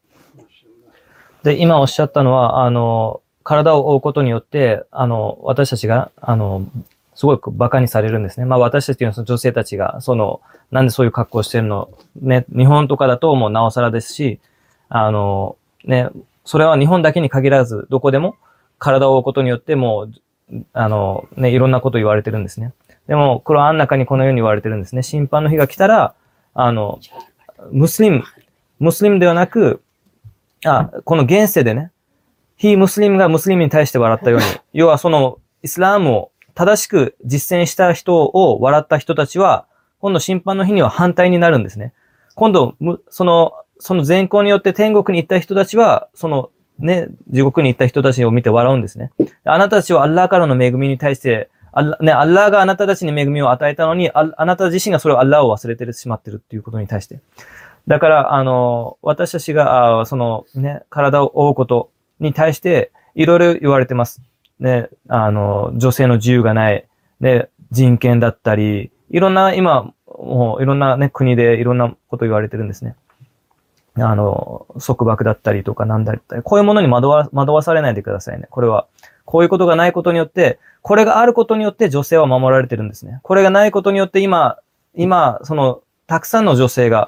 خرد او کو بکانی ساری رس نے دیکھی نہیں دکھ دے مو خرد او کو موقع نہ سنو گوک وارس نے گنا تر میگمی اللہ دیکاروشی گا سون خرا داؤ او کو جیو گا نئے جاتی با داری مدوا ساڑ گا نائ کو مام ترنسنی خورے گا نائنی اتنے گا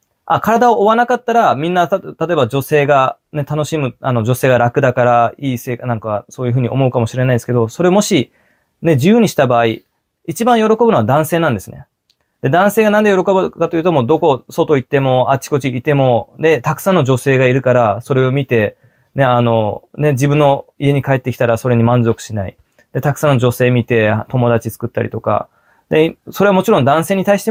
مش نی جیواب مان جن سان سے دانا سنگا آئی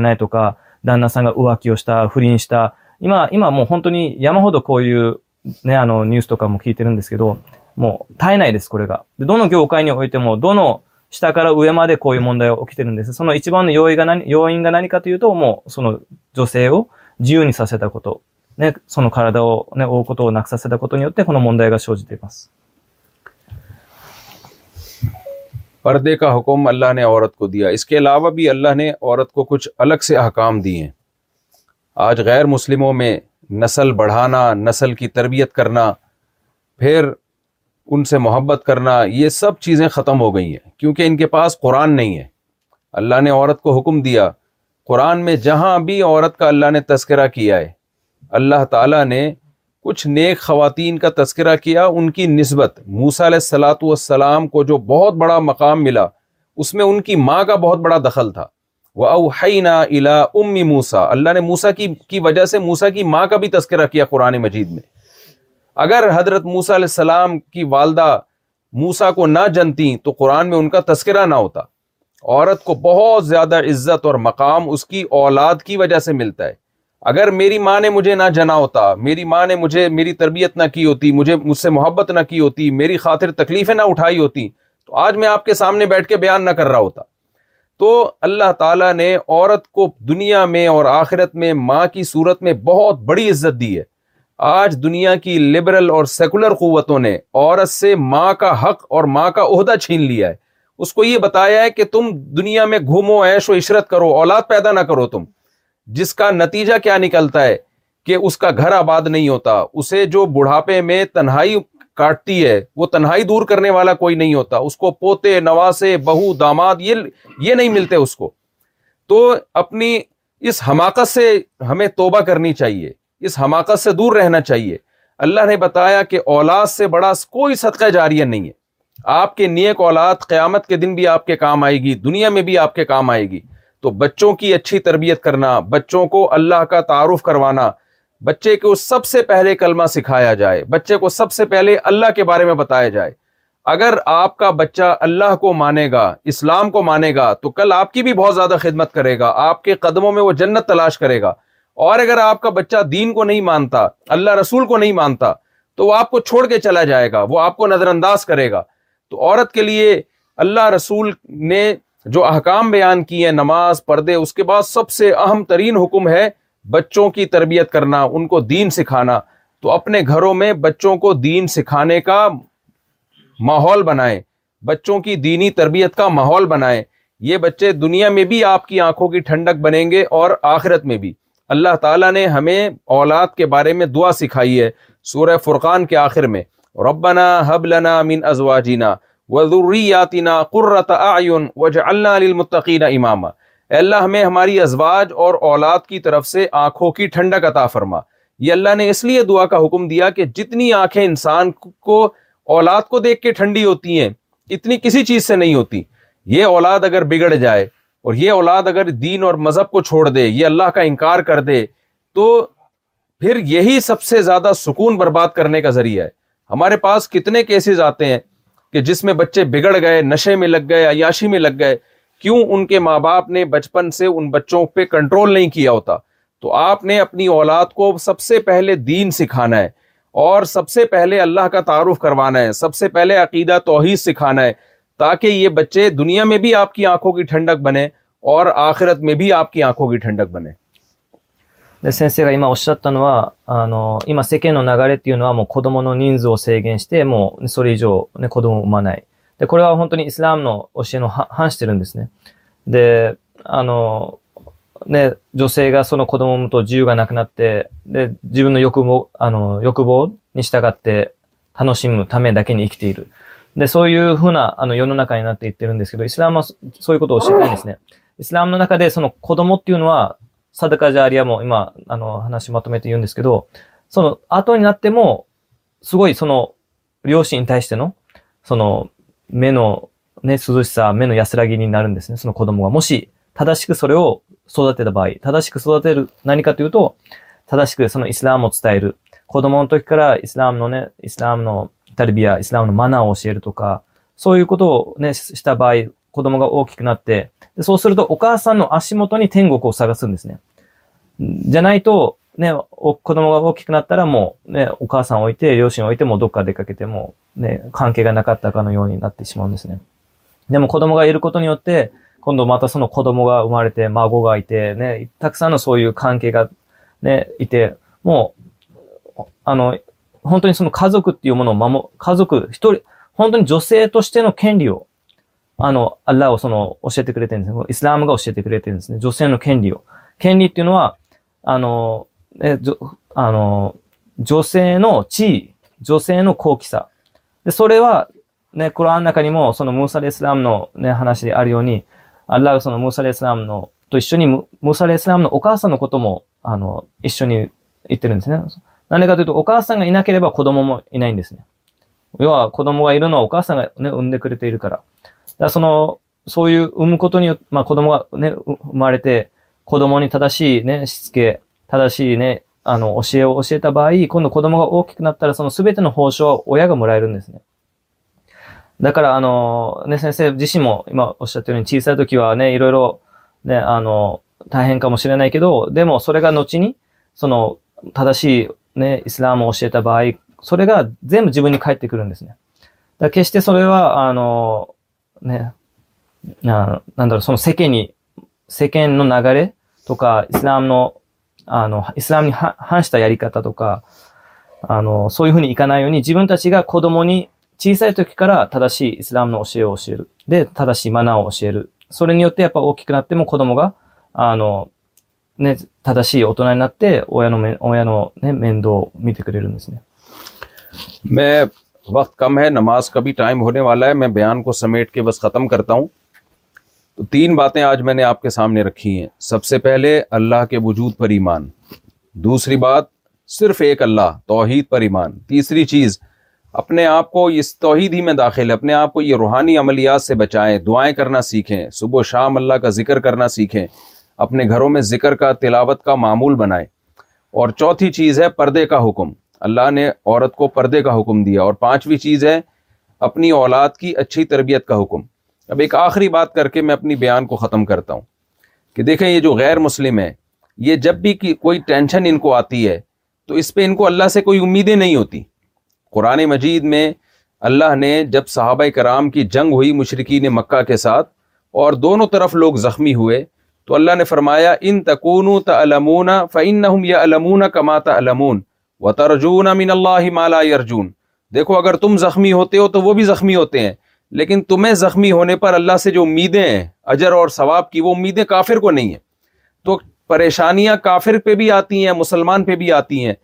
نائت کا دانا محنت もう絶えないです、これが。でどの業界においても、どの下から上までこういう問題が起きてるんです。その一番の要因が何、要因が何かというと、もうその女性を自由にさせたこと。ね、その体をね、覆うことをなくさせたことによって、この問題が生じています。 پردے کا حکم اللہ نے عورت کو دیا اس کے علاوہ بھی اللہ نے عورت کو کچھ الگ سے احکام دیے ہیں آج غیر مسلموں میں نسل بڑھانا نسل کی تربیت کرنا پھر ان سے محبت کرنا یہ سب چیزیں ختم ہو گئی ہیں کیونکہ ان کے پاس قرآن نہیں ہے اللہ نے عورت کو حکم دیا قرآن میں جہاں بھی عورت کا اللہ نے تذکرہ کیا ہے اللہ تعالیٰ نے کچھ نیک خواتین کا تذکرہ کیا ان کی نسبت موسا علیہ السلاۃ والسلام کو جو بہت بڑا مقام ملا اس میں ان کی ماں کا بہت بڑا دخل تھا وہ اوہینا الا ام موسا اللہ نے موسا کی کی وجہ سے موسا کی ماں کا بھی تذکرہ کیا قرآن مجید میں اگر حضرت موسا علیہ السلام کی والدہ موسا کو نہ جنتی تو قرآن میں ان کا تذکرہ نہ ہوتا عورت کو بہت زیادہ عزت اور مقام اس کی اولاد کی وجہ سے ملتا ہے اگر میری ماں نے مجھے نہ جنا ہوتا میری ماں نے مجھے میری تربیت نہ کی ہوتی مجھے مجھ سے محبت نہ کی ہوتی میری خاطر تکلیفیں نہ اٹھائی ہوتی تو آج میں آپ کے سامنے بیٹھ کے بیان نہ کر رہا ہوتا تو اللہ تعالیٰ نے عورت کو دنیا میں اور آخرت میں ماں کی صورت میں بہت بڑی عزت دی ہے آج دنیا کی لبرل اور سیکولر قوتوں نے عورت سے ماں کا حق اور ماں کا عہدہ چھین لیا ہے اس کو یہ بتایا ہے کہ تم دنیا میں گھومو عیش و عشرت کرو اولاد پیدا نہ کرو تم جس کا نتیجہ کیا نکلتا ہے کہ اس کا گھر آباد نہیں ہوتا اسے جو بڑھاپے میں تنہائی کاٹتی ہے وہ تنہائی دور کرنے والا کوئی نہیں ہوتا اس کو پوتے نواسے بہو داماد یہ یہ نہیں ملتے اس کو تو اپنی اس حماقت سے ہمیں توبہ کرنی چاہیے اس حماقت سے دور رہنا چاہیے اللہ نے بتایا کہ اولاد سے بڑا کوئی صدقہ جاریہ نہیں ہے آپ کے نیک اولاد قیامت کے دن بھی آپ کے کام آئے گی دنیا میں بھی آپ کے کام آئے گی تو بچوں کی اچھی تربیت کرنا بچوں کو اللہ کا تعارف کروانا بچے کو سب سے پہلے کلمہ سکھایا جائے بچے کو سب سے پہلے اللہ کے بارے میں بتایا جائے اگر آپ کا بچہ اللہ کو مانے گا اسلام کو مانے گا تو کل آپ کی بھی بہت زیادہ خدمت کرے گا آپ کے قدموں میں وہ جنت تلاش کرے گا اور اگر آپ کا بچہ دین کو نہیں مانتا اللہ رسول کو نہیں مانتا تو وہ آپ کو چھوڑ کے چلا جائے گا وہ آپ کو نظر انداز کرے گا تو عورت کے لیے اللہ رسول نے جو احکام بیان کیے نماز پردے اس کے بعد سب سے اہم ترین حکم ہے بچوں کی تربیت کرنا ان کو دین سکھانا تو اپنے گھروں میں بچوں کو دین سکھانے کا ماحول بنائیں بچوں کی دینی تربیت کا ماحول بنائیں یہ بچے دنیا میں بھی آپ کی آنکھوں کی ٹھنڈک بنیں گے اور آخرت میں بھی اللہ تعالیٰ نے ہمیں اولاد کے بارے میں دعا سکھائی ہے سورہ فرقان کے آخر میں ربنا حب لنا من للمتقین اے اللہ ہمیں ہماری ازواج اور اولاد کی طرف سے آنکھوں کی عطا فرما یہ اللہ نے اس لیے دعا کا حکم دیا کہ جتنی آنکھیں انسان کو اولاد کو دیکھ کے ٹھنڈی ہوتی ہیں اتنی کسی چیز سے نہیں ہوتی یہ اولاد اگر بگڑ جائے اور یہ اولاد اگر دین اور مذہب کو چھوڑ دے یہ اللہ کا انکار کر دے تو پھر یہی سب سے زیادہ سکون برباد کرنے کا ذریعہ ہے ہمارے پاس کتنے کیسز آتے ہیں کہ جس میں بچے بگڑ گئے نشے میں لگ گئے عیاشی میں لگ گئے کیوں ان کے ماں باپ نے بچپن سے ان بچوں پہ کنٹرول نہیں کیا ہوتا تو آپ نے اپنی اولاد کو سب سے پہلے دین سکھانا ہے اور سب سے پہلے اللہ کا تعارف کروانا ہے سب سے پہلے عقیدہ توحید سکھانا ہے تاکہ یہ بچے دنیا میں بھی آپ کی آنکھوں کی ٹھنڈک بنے اور آخرت میں بھی آپ کی آنکھوں کی ٹھنڈک بنے で、先生が今おっしゃったのは、あの、今世間の流れっていうのはもう子供の人数を制限して、もうそれ以上ね、子供を産まない。で、これは本当にイスラムの教えの反してるんですね。で、あの、ね、女性がその子供を産むと自由がなくなって、で、自分の欲望、あの、欲望に従って楽しむためだけに生きている。 نہلام سو متو ساد نتمو سو گئی سنو روسی نو سو نو مینو نیزوسا مینو یاسرا نا رن دسما موسیوتے بھائی تھا اسلام کر اسلام نو ن اسلام نو منا کو بائیک ناتے تو مو نکا سا مو دکھا دیکھتے مو نی گانا سمے نئے مو خود مغرنی ہوتے کو مت خود مگ مارتے میتے نئے تک سن سو یہ گا نئے م اللہ اللہ نوشونی مرسا اللہ اسلام نکاح تھی تو مناسم کرداسی نیچ کے مرا روس دکڑ نو نوینکا میرے نائکی دے مو سوریکا نو چینی سنو تھا بھائی سوے گا جی جی سو سیکارے تو کا اسلام نام ہس تیاری کرتا تو سوہنی کا جیون تھی کا کھودمونی چی سو کردا سی اسلام نوشے منا اشیر سورین مو گا نو میں وقت کم ہے نماز کا بھی ٹائم ہونے والا ہے میں بیان کو سمیٹ کے بس ختم کرتا ہوں تو تین باتیں آج میں نے آپ کے سامنے رکھی ہیں سب سے پہلے اللہ کے وجود پر ایمان دوسری بات صرف ایک اللہ توحید پر ایمان تیسری چیز اپنے آپ کو اس توحید ہی میں داخل اپنے آپ کو یہ روحانی عملیات سے بچائیں دعائیں کرنا سیکھیں صبح و شام اللہ کا ذکر کرنا سیکھیں اپنے گھروں میں ذکر کا تلاوت کا معمول بنائے اور چوتھی چیز ہے پردے کا حکم اللہ نے عورت کو پردے کا حکم دیا اور پانچویں چیز ہے اپنی اولاد کی اچھی تربیت کا حکم اب ایک آخری بات کر کے میں اپنی بیان کو ختم کرتا ہوں کہ دیکھیں یہ جو غیر مسلم ہے یہ جب بھی کوئی ٹینشن ان کو آتی ہے تو اس پہ ان کو اللہ سے کوئی امیدیں نہیں ہوتی قرآن مجید میں اللہ نے جب صحابہ کرام کی جنگ ہوئی مشرقین مکہ کے ساتھ اور دونوں طرف لوگ زخمی ہوئے تو اللہ نے فرمایا ان تکون ارجون دیکھو اگر تم زخمی ہوتے ہو تو وہ بھی زخمی ہوتے ہیں لیکن تمہیں زخمی ہونے پر اللہ سے جو امیدیں ہیں اجر اور ثواب کی وہ امیدیں کافر کو نہیں ہیں تو پریشانیاں کافر پہ بھی آتی ہیں مسلمان پہ بھی آتی ہیں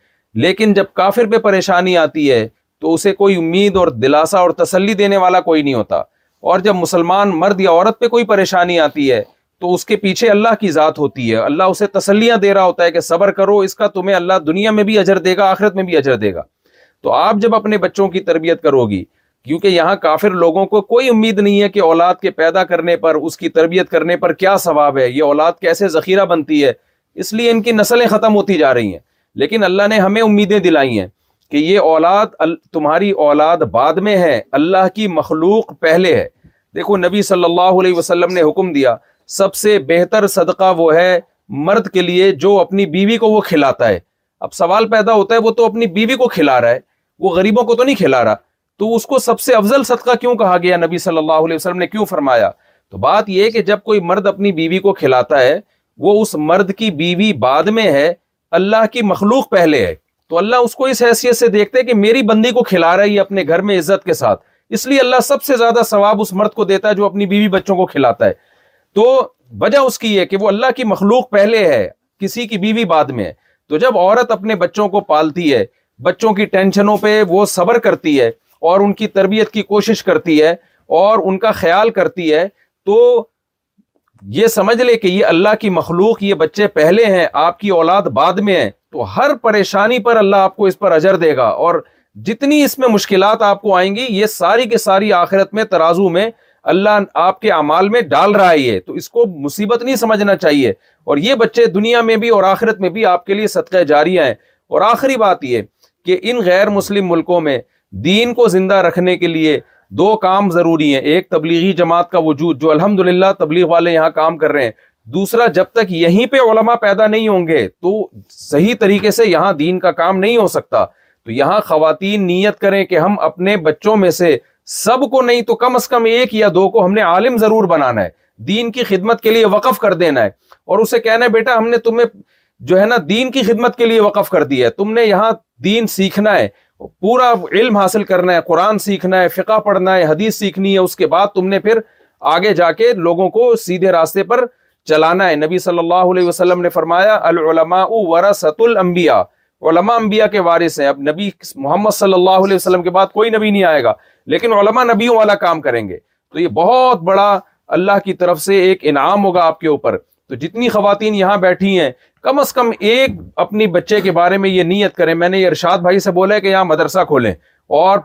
لیکن جب کافر پہ پریشانی آتی ہے تو اسے کوئی امید اور دلاسا اور تسلی دینے والا کوئی نہیں ہوتا اور جب مسلمان مرد یا عورت پہ کوئی پریشانی آتی ہے تو اس کے پیچھے اللہ کی ذات ہوتی ہے اللہ اسے تسلیاں دے رہا ہوتا ہے کہ صبر کرو اس کا تمہیں اللہ دنیا میں بھی اجر دے گا آخرت میں بھی اجر دے گا تو آپ جب اپنے بچوں کی تربیت کرو گی کیونکہ یہاں کافر لوگوں کو کوئی امید نہیں ہے کہ اولاد کے پیدا کرنے پر اس کی تربیت کرنے پر کیا ثواب ہے یہ اولاد کیسے ذخیرہ بنتی ہے اس لیے ان کی نسلیں ختم ہوتی جا رہی ہیں لیکن اللہ نے ہمیں امیدیں دلائی ہیں کہ یہ اولاد تمہاری اولاد بعد میں ہے اللہ کی مخلوق پہلے ہے دیکھو نبی صلی اللہ علیہ وسلم نے حکم دیا سب سے بہتر صدقہ وہ ہے مرد کے لیے جو اپنی بیوی کو وہ کھلاتا ہے اب سوال پیدا ہوتا ہے وہ تو اپنی بیوی کو کھلا رہا ہے وہ غریبوں کو تو نہیں کھلا رہا تو اس کو سب سے افضل صدقہ کیوں کہا گیا نبی صلی اللہ علیہ وسلم نے کیوں فرمایا تو بات یہ کہ جب کوئی مرد اپنی بیوی کو کھلاتا ہے وہ اس مرد کی بیوی بعد میں ہے اللہ کی مخلوق پہلے ہے تو اللہ اس کو اس حیثیت سے دیکھتے کہ میری بندی کو کھلا رہا ہے یہ اپنے گھر میں عزت کے ساتھ اس لیے اللہ سب سے زیادہ ثواب اس مرد کو دیتا ہے جو اپنی بیوی بچوں کو کھلاتا ہے تو وجہ اس کی ہے کہ وہ اللہ کی مخلوق پہلے ہے کسی کی بیوی بعد میں تو جب عورت اپنے بچوں کو پالتی ہے بچوں کی ٹینشنوں پہ وہ صبر کرتی ہے اور ان کی تربیت کی کوشش کرتی ہے اور ان کا خیال کرتی ہے تو یہ سمجھ لے کہ یہ اللہ کی مخلوق یہ بچے پہلے ہیں آپ کی اولاد بعد میں ہیں تو ہر پریشانی پر اللہ آپ کو اس پر اجر دے گا اور جتنی اس میں مشکلات آپ کو آئیں گی یہ ساری کے ساری آخرت میں ترازو میں اللہ آپ کے اعمال میں ڈال رہا ہے تو اس کو مصیبت نہیں سمجھنا چاہیے اور یہ بچے دنیا میں بھی اور آخرت میں بھی آپ کے لیے صدقہ جاری ہیں اور آخری بات یہ کہ ان غیر مسلم ملکوں میں دین کو زندہ رکھنے کے لیے دو کام ضروری ہیں ایک تبلیغی جماعت کا وجود جو الحمد تبلیغ والے یہاں کام کر رہے ہیں دوسرا جب تک یہیں پہ علماء پیدا نہیں ہوں گے تو صحیح طریقے سے یہاں دین کا کام نہیں ہو سکتا تو یہاں خواتین نیت کریں کہ ہم اپنے بچوں میں سے سب کو نہیں تو کم از کم ایک یا دو کو ہم نے عالم ضرور بنانا ہے دین کی خدمت کے لیے وقف کر دینا ہے اور اسے کہنا ہے بیٹا ہم نے تمہیں جو ہے نا دین کی خدمت کے لیے وقف کر دی ہے تم نے یہاں دین سیکھنا ہے پورا علم حاصل کرنا ہے قرآن سیکھنا ہے فقہ پڑھنا ہے حدیث سیکھنی ہے اس کے بعد تم نے پھر آگے جا کے لوگوں کو سیدھے راستے پر چلانا ہے نبی صلی اللہ علیہ وسلم نے فرمایا العلماء ورثت الانبیاء علماء انبیاء کے وارث ہیں اب نبی محمد صلی اللہ علیہ وسلم کے بعد کوئی نبی نہیں آئے گا لیکن علماء نبیوں والا کام کریں گے تو یہ بہت بڑا اللہ کی طرف سے ایک انعام ہوگا آپ کے اوپر تو جتنی خواتین یہاں بیٹھی ہیں کم از کم ایک اپنی بچے کے بارے میں یہ نیت کریں میں نے یہ ارشاد بھائی سے بولا ہے کہ یہاں مدرسہ کھولیں اور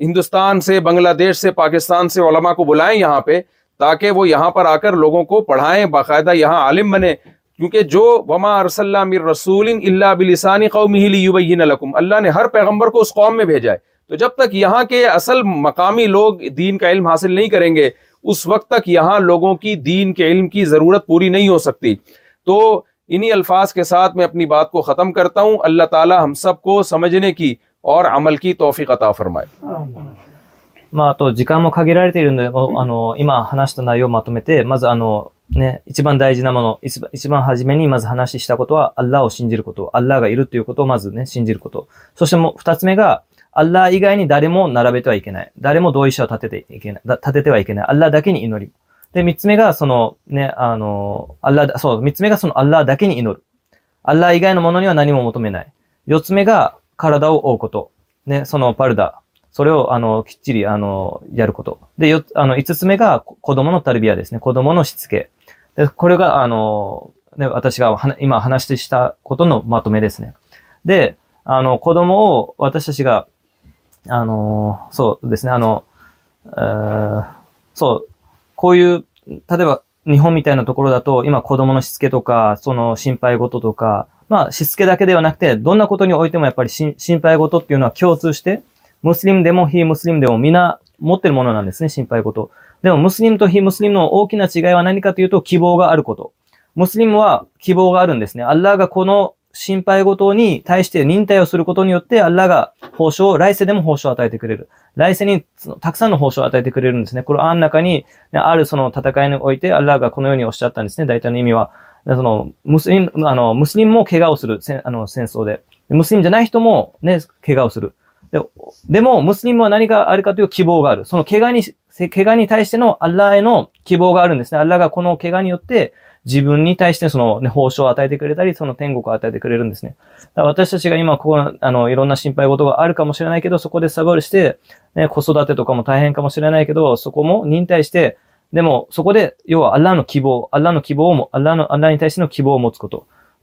ہندوستان سے بنگلہ دیش سے پاکستان سے علماء کو بلائیں یہاں پہ تاکہ وہ یہاں پر آ کر لوگوں کو پڑھائیں باقاعدہ یہاں عالم بنے کیونکہ جو وما ارس اللہ رسول اللہ بلسانی قومی اللہ نے ہر پیغمبر کو اس قوم میں بھیجا ہے تو جب تک یہاں کے اصل مقامی لوگ دین کا علم حاصل نہیں کریں گے اس وقت تک یہاں لوگوں کی دین کے علم کی ضرورت پوری نہیں ہو سکتی تو انہی الفاظ کے ساتھ میں اپنی بات کو ختم کرتا ہوں اللہ تعالی ہم سب کو سمجھنے کی اور عمل کی توفیق عطا فرمائے まあ、あと、時間も限られているので、あの、今話した内容をまとめて、まず、あの、ね、一番大事なもの、一番初めにまず話したことは、アッラーを信じること、アッラーがいるということをまずね、信じること。そしてもう二つ目が、اللہ داریمو نربی وائکن داریمو دشتے متر من ناندنی گ تو مسلم تو ہی مسلم چی گائے توسلیم وہ کھی بو گا دس اللہ کا 心配事に対して忍耐をすることによって、アッラーが報酬を、来世でも報酬を与えてくれる。来世にそのたくさんの報酬を与えてくれるんですね。これ、あん中に、ねあるその戦いにおいて、アッラーがこのようにおっしゃったんですね。大体の意味は。でその、ムスリム、あの、ムスリムも怪我をする、せんあの、戦争で。ムスリムじゃない人もね、怪我をする。ででも、ムスリムは何があるかという希望がある。その怪我に、せ怪我に対してのアッラーへの希望があるんですね。アッラーがこの怪我によって、 اللہ اللہ دے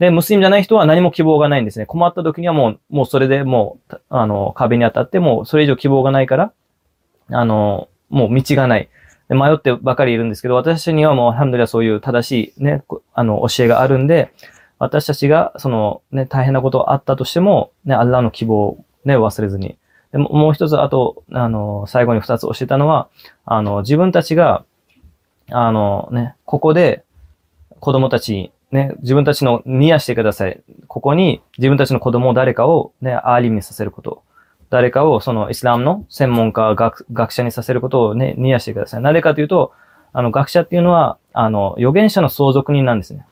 مویو نائ کر جیونچی گا نو دے کم تھی جیون تچ نو نی آسے کا تا سر کھوکھو نی جی ندمو در کا سر کو 誰かをそのイスラムの専門家、学,学者にさせることをね、ニヤしてください。なぜかというと、あの、学者っていうのは、あの、預言者の相続人なんですね。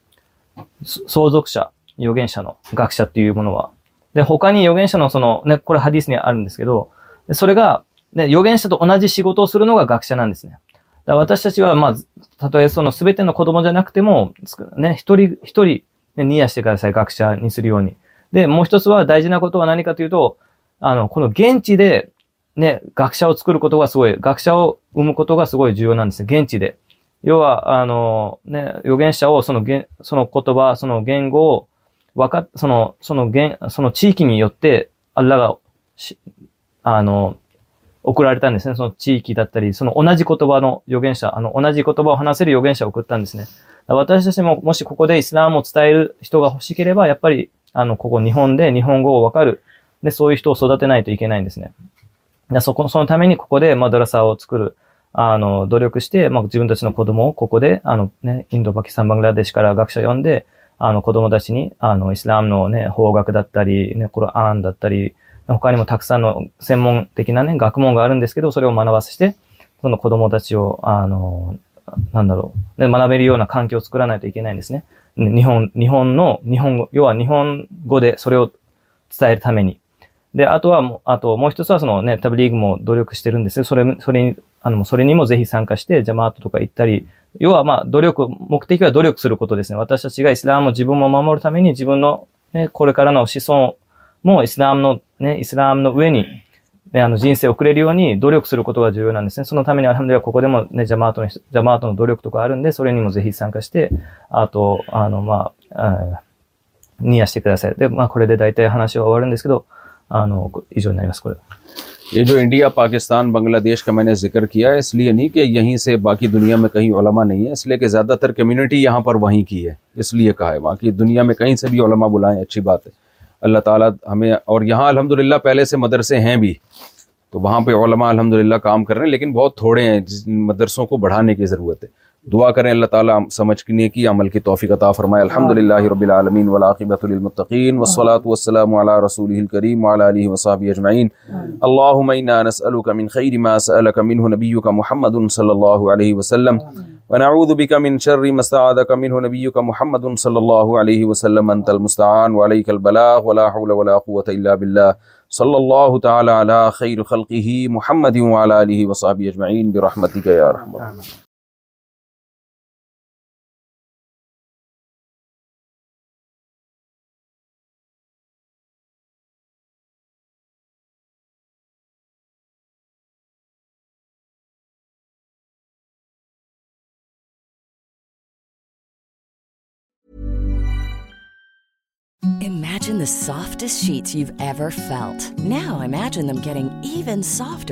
相続者、預言者の学者っていうものは。で、他に預言者のその、ね、これハディスにあるんですけど、それが、ね、預言者と同じ仕事をするのが学者なんですね。だ私たちは、まあ、たとえその全ての子供じゃなくても、ね、一人、一人、ね、ニヤしてください、学者にするように。で、もう一つは大事なことは何かというと、آن کو گینچی دے ناکا کوئی گاسا گاسک گینچی نو نوگینشا سنو گین گو وی کیسے چی کی ترتریشا نوجی کو اسلام کا مدرسا نو دستو پاکستان بنگلہ دیش کا。で、あとはもう、あともう一つはそのね、タブリーグも努力してるんですよ。それ、それに、あの、それにもぜひ参加して、ジャマートとか行ったり。要はまあ、努力、目的は努力することですね。私たちがイスラムを自分も守るために、自分のね、これからの子孫もイスラムのね、イスラムの上に、ね、あの人生を送れるように努力することが重要なんですね。そのために、あれではここでもね、ジャマートの、ジャマートの努力とかあるんで、それにもぜひ参加して、あと、あの、まあ、あニアしてください。で、まあ、これで大体話は終わるんですけど یہ جو انڈیا پاکستان بنگلہ دیش کا میں نے ذکر کیا ہے اس لیے نہیں کہ یہیں سے باقی دنیا میں کہیں علماء نہیں ہے اس لیے کہ زیادہ تر کمیونٹی یہاں پر وہیں کی ہے اس لیے کہا ہے باقی دنیا میں کہیں سے بھی علماء بلائیں اچھی بات ہے اللہ تعالیٰ ہمیں اور یہاں الحمدللہ پہلے سے مدرسے ہیں بھی تو وہاں پہ علماء الحمدللہ کام کر رہے ہیں لیکن بہت تھوڑے ہیں جس مدرسوں کو بڑھانے کی ضرورت ہے دعا کریں اللہ تعالیٰ سمجھ کی نیکی عمل کی توفیق عطا فرمائے الحمد للہ رب العالمین ولاقبۃ المطقین وسلاۃ والسلام علی رسول الکریم وعلی علیہ وصحب اجمعین اللہم انا نسألك من خیر ما سألك منه نبیك محمد صلی اللہ علیہ وسلم ونعوذ بك من شر ما استعاذك منه نبيك محمد صلى اللہ علیہ وسلم أنت المستعان وعليك البلاغ ولا حول ولا قوة إلا بالله صلى الله تعالى على خير خلقه محمد وعلى آله وصحبه أجمعين برحمتك يا رحمة softs new ironing even soft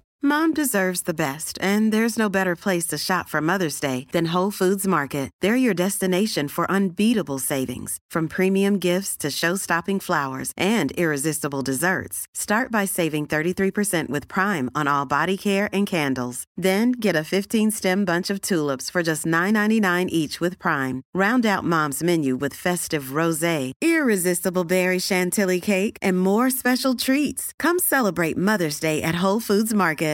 Deserves best and there is no better place to shop from mother's day Dean Dean foods market there your for for saving prime prime buy three get a bunch of just nine each round moms menu festive rosé treats come mother's day at Dean's foods market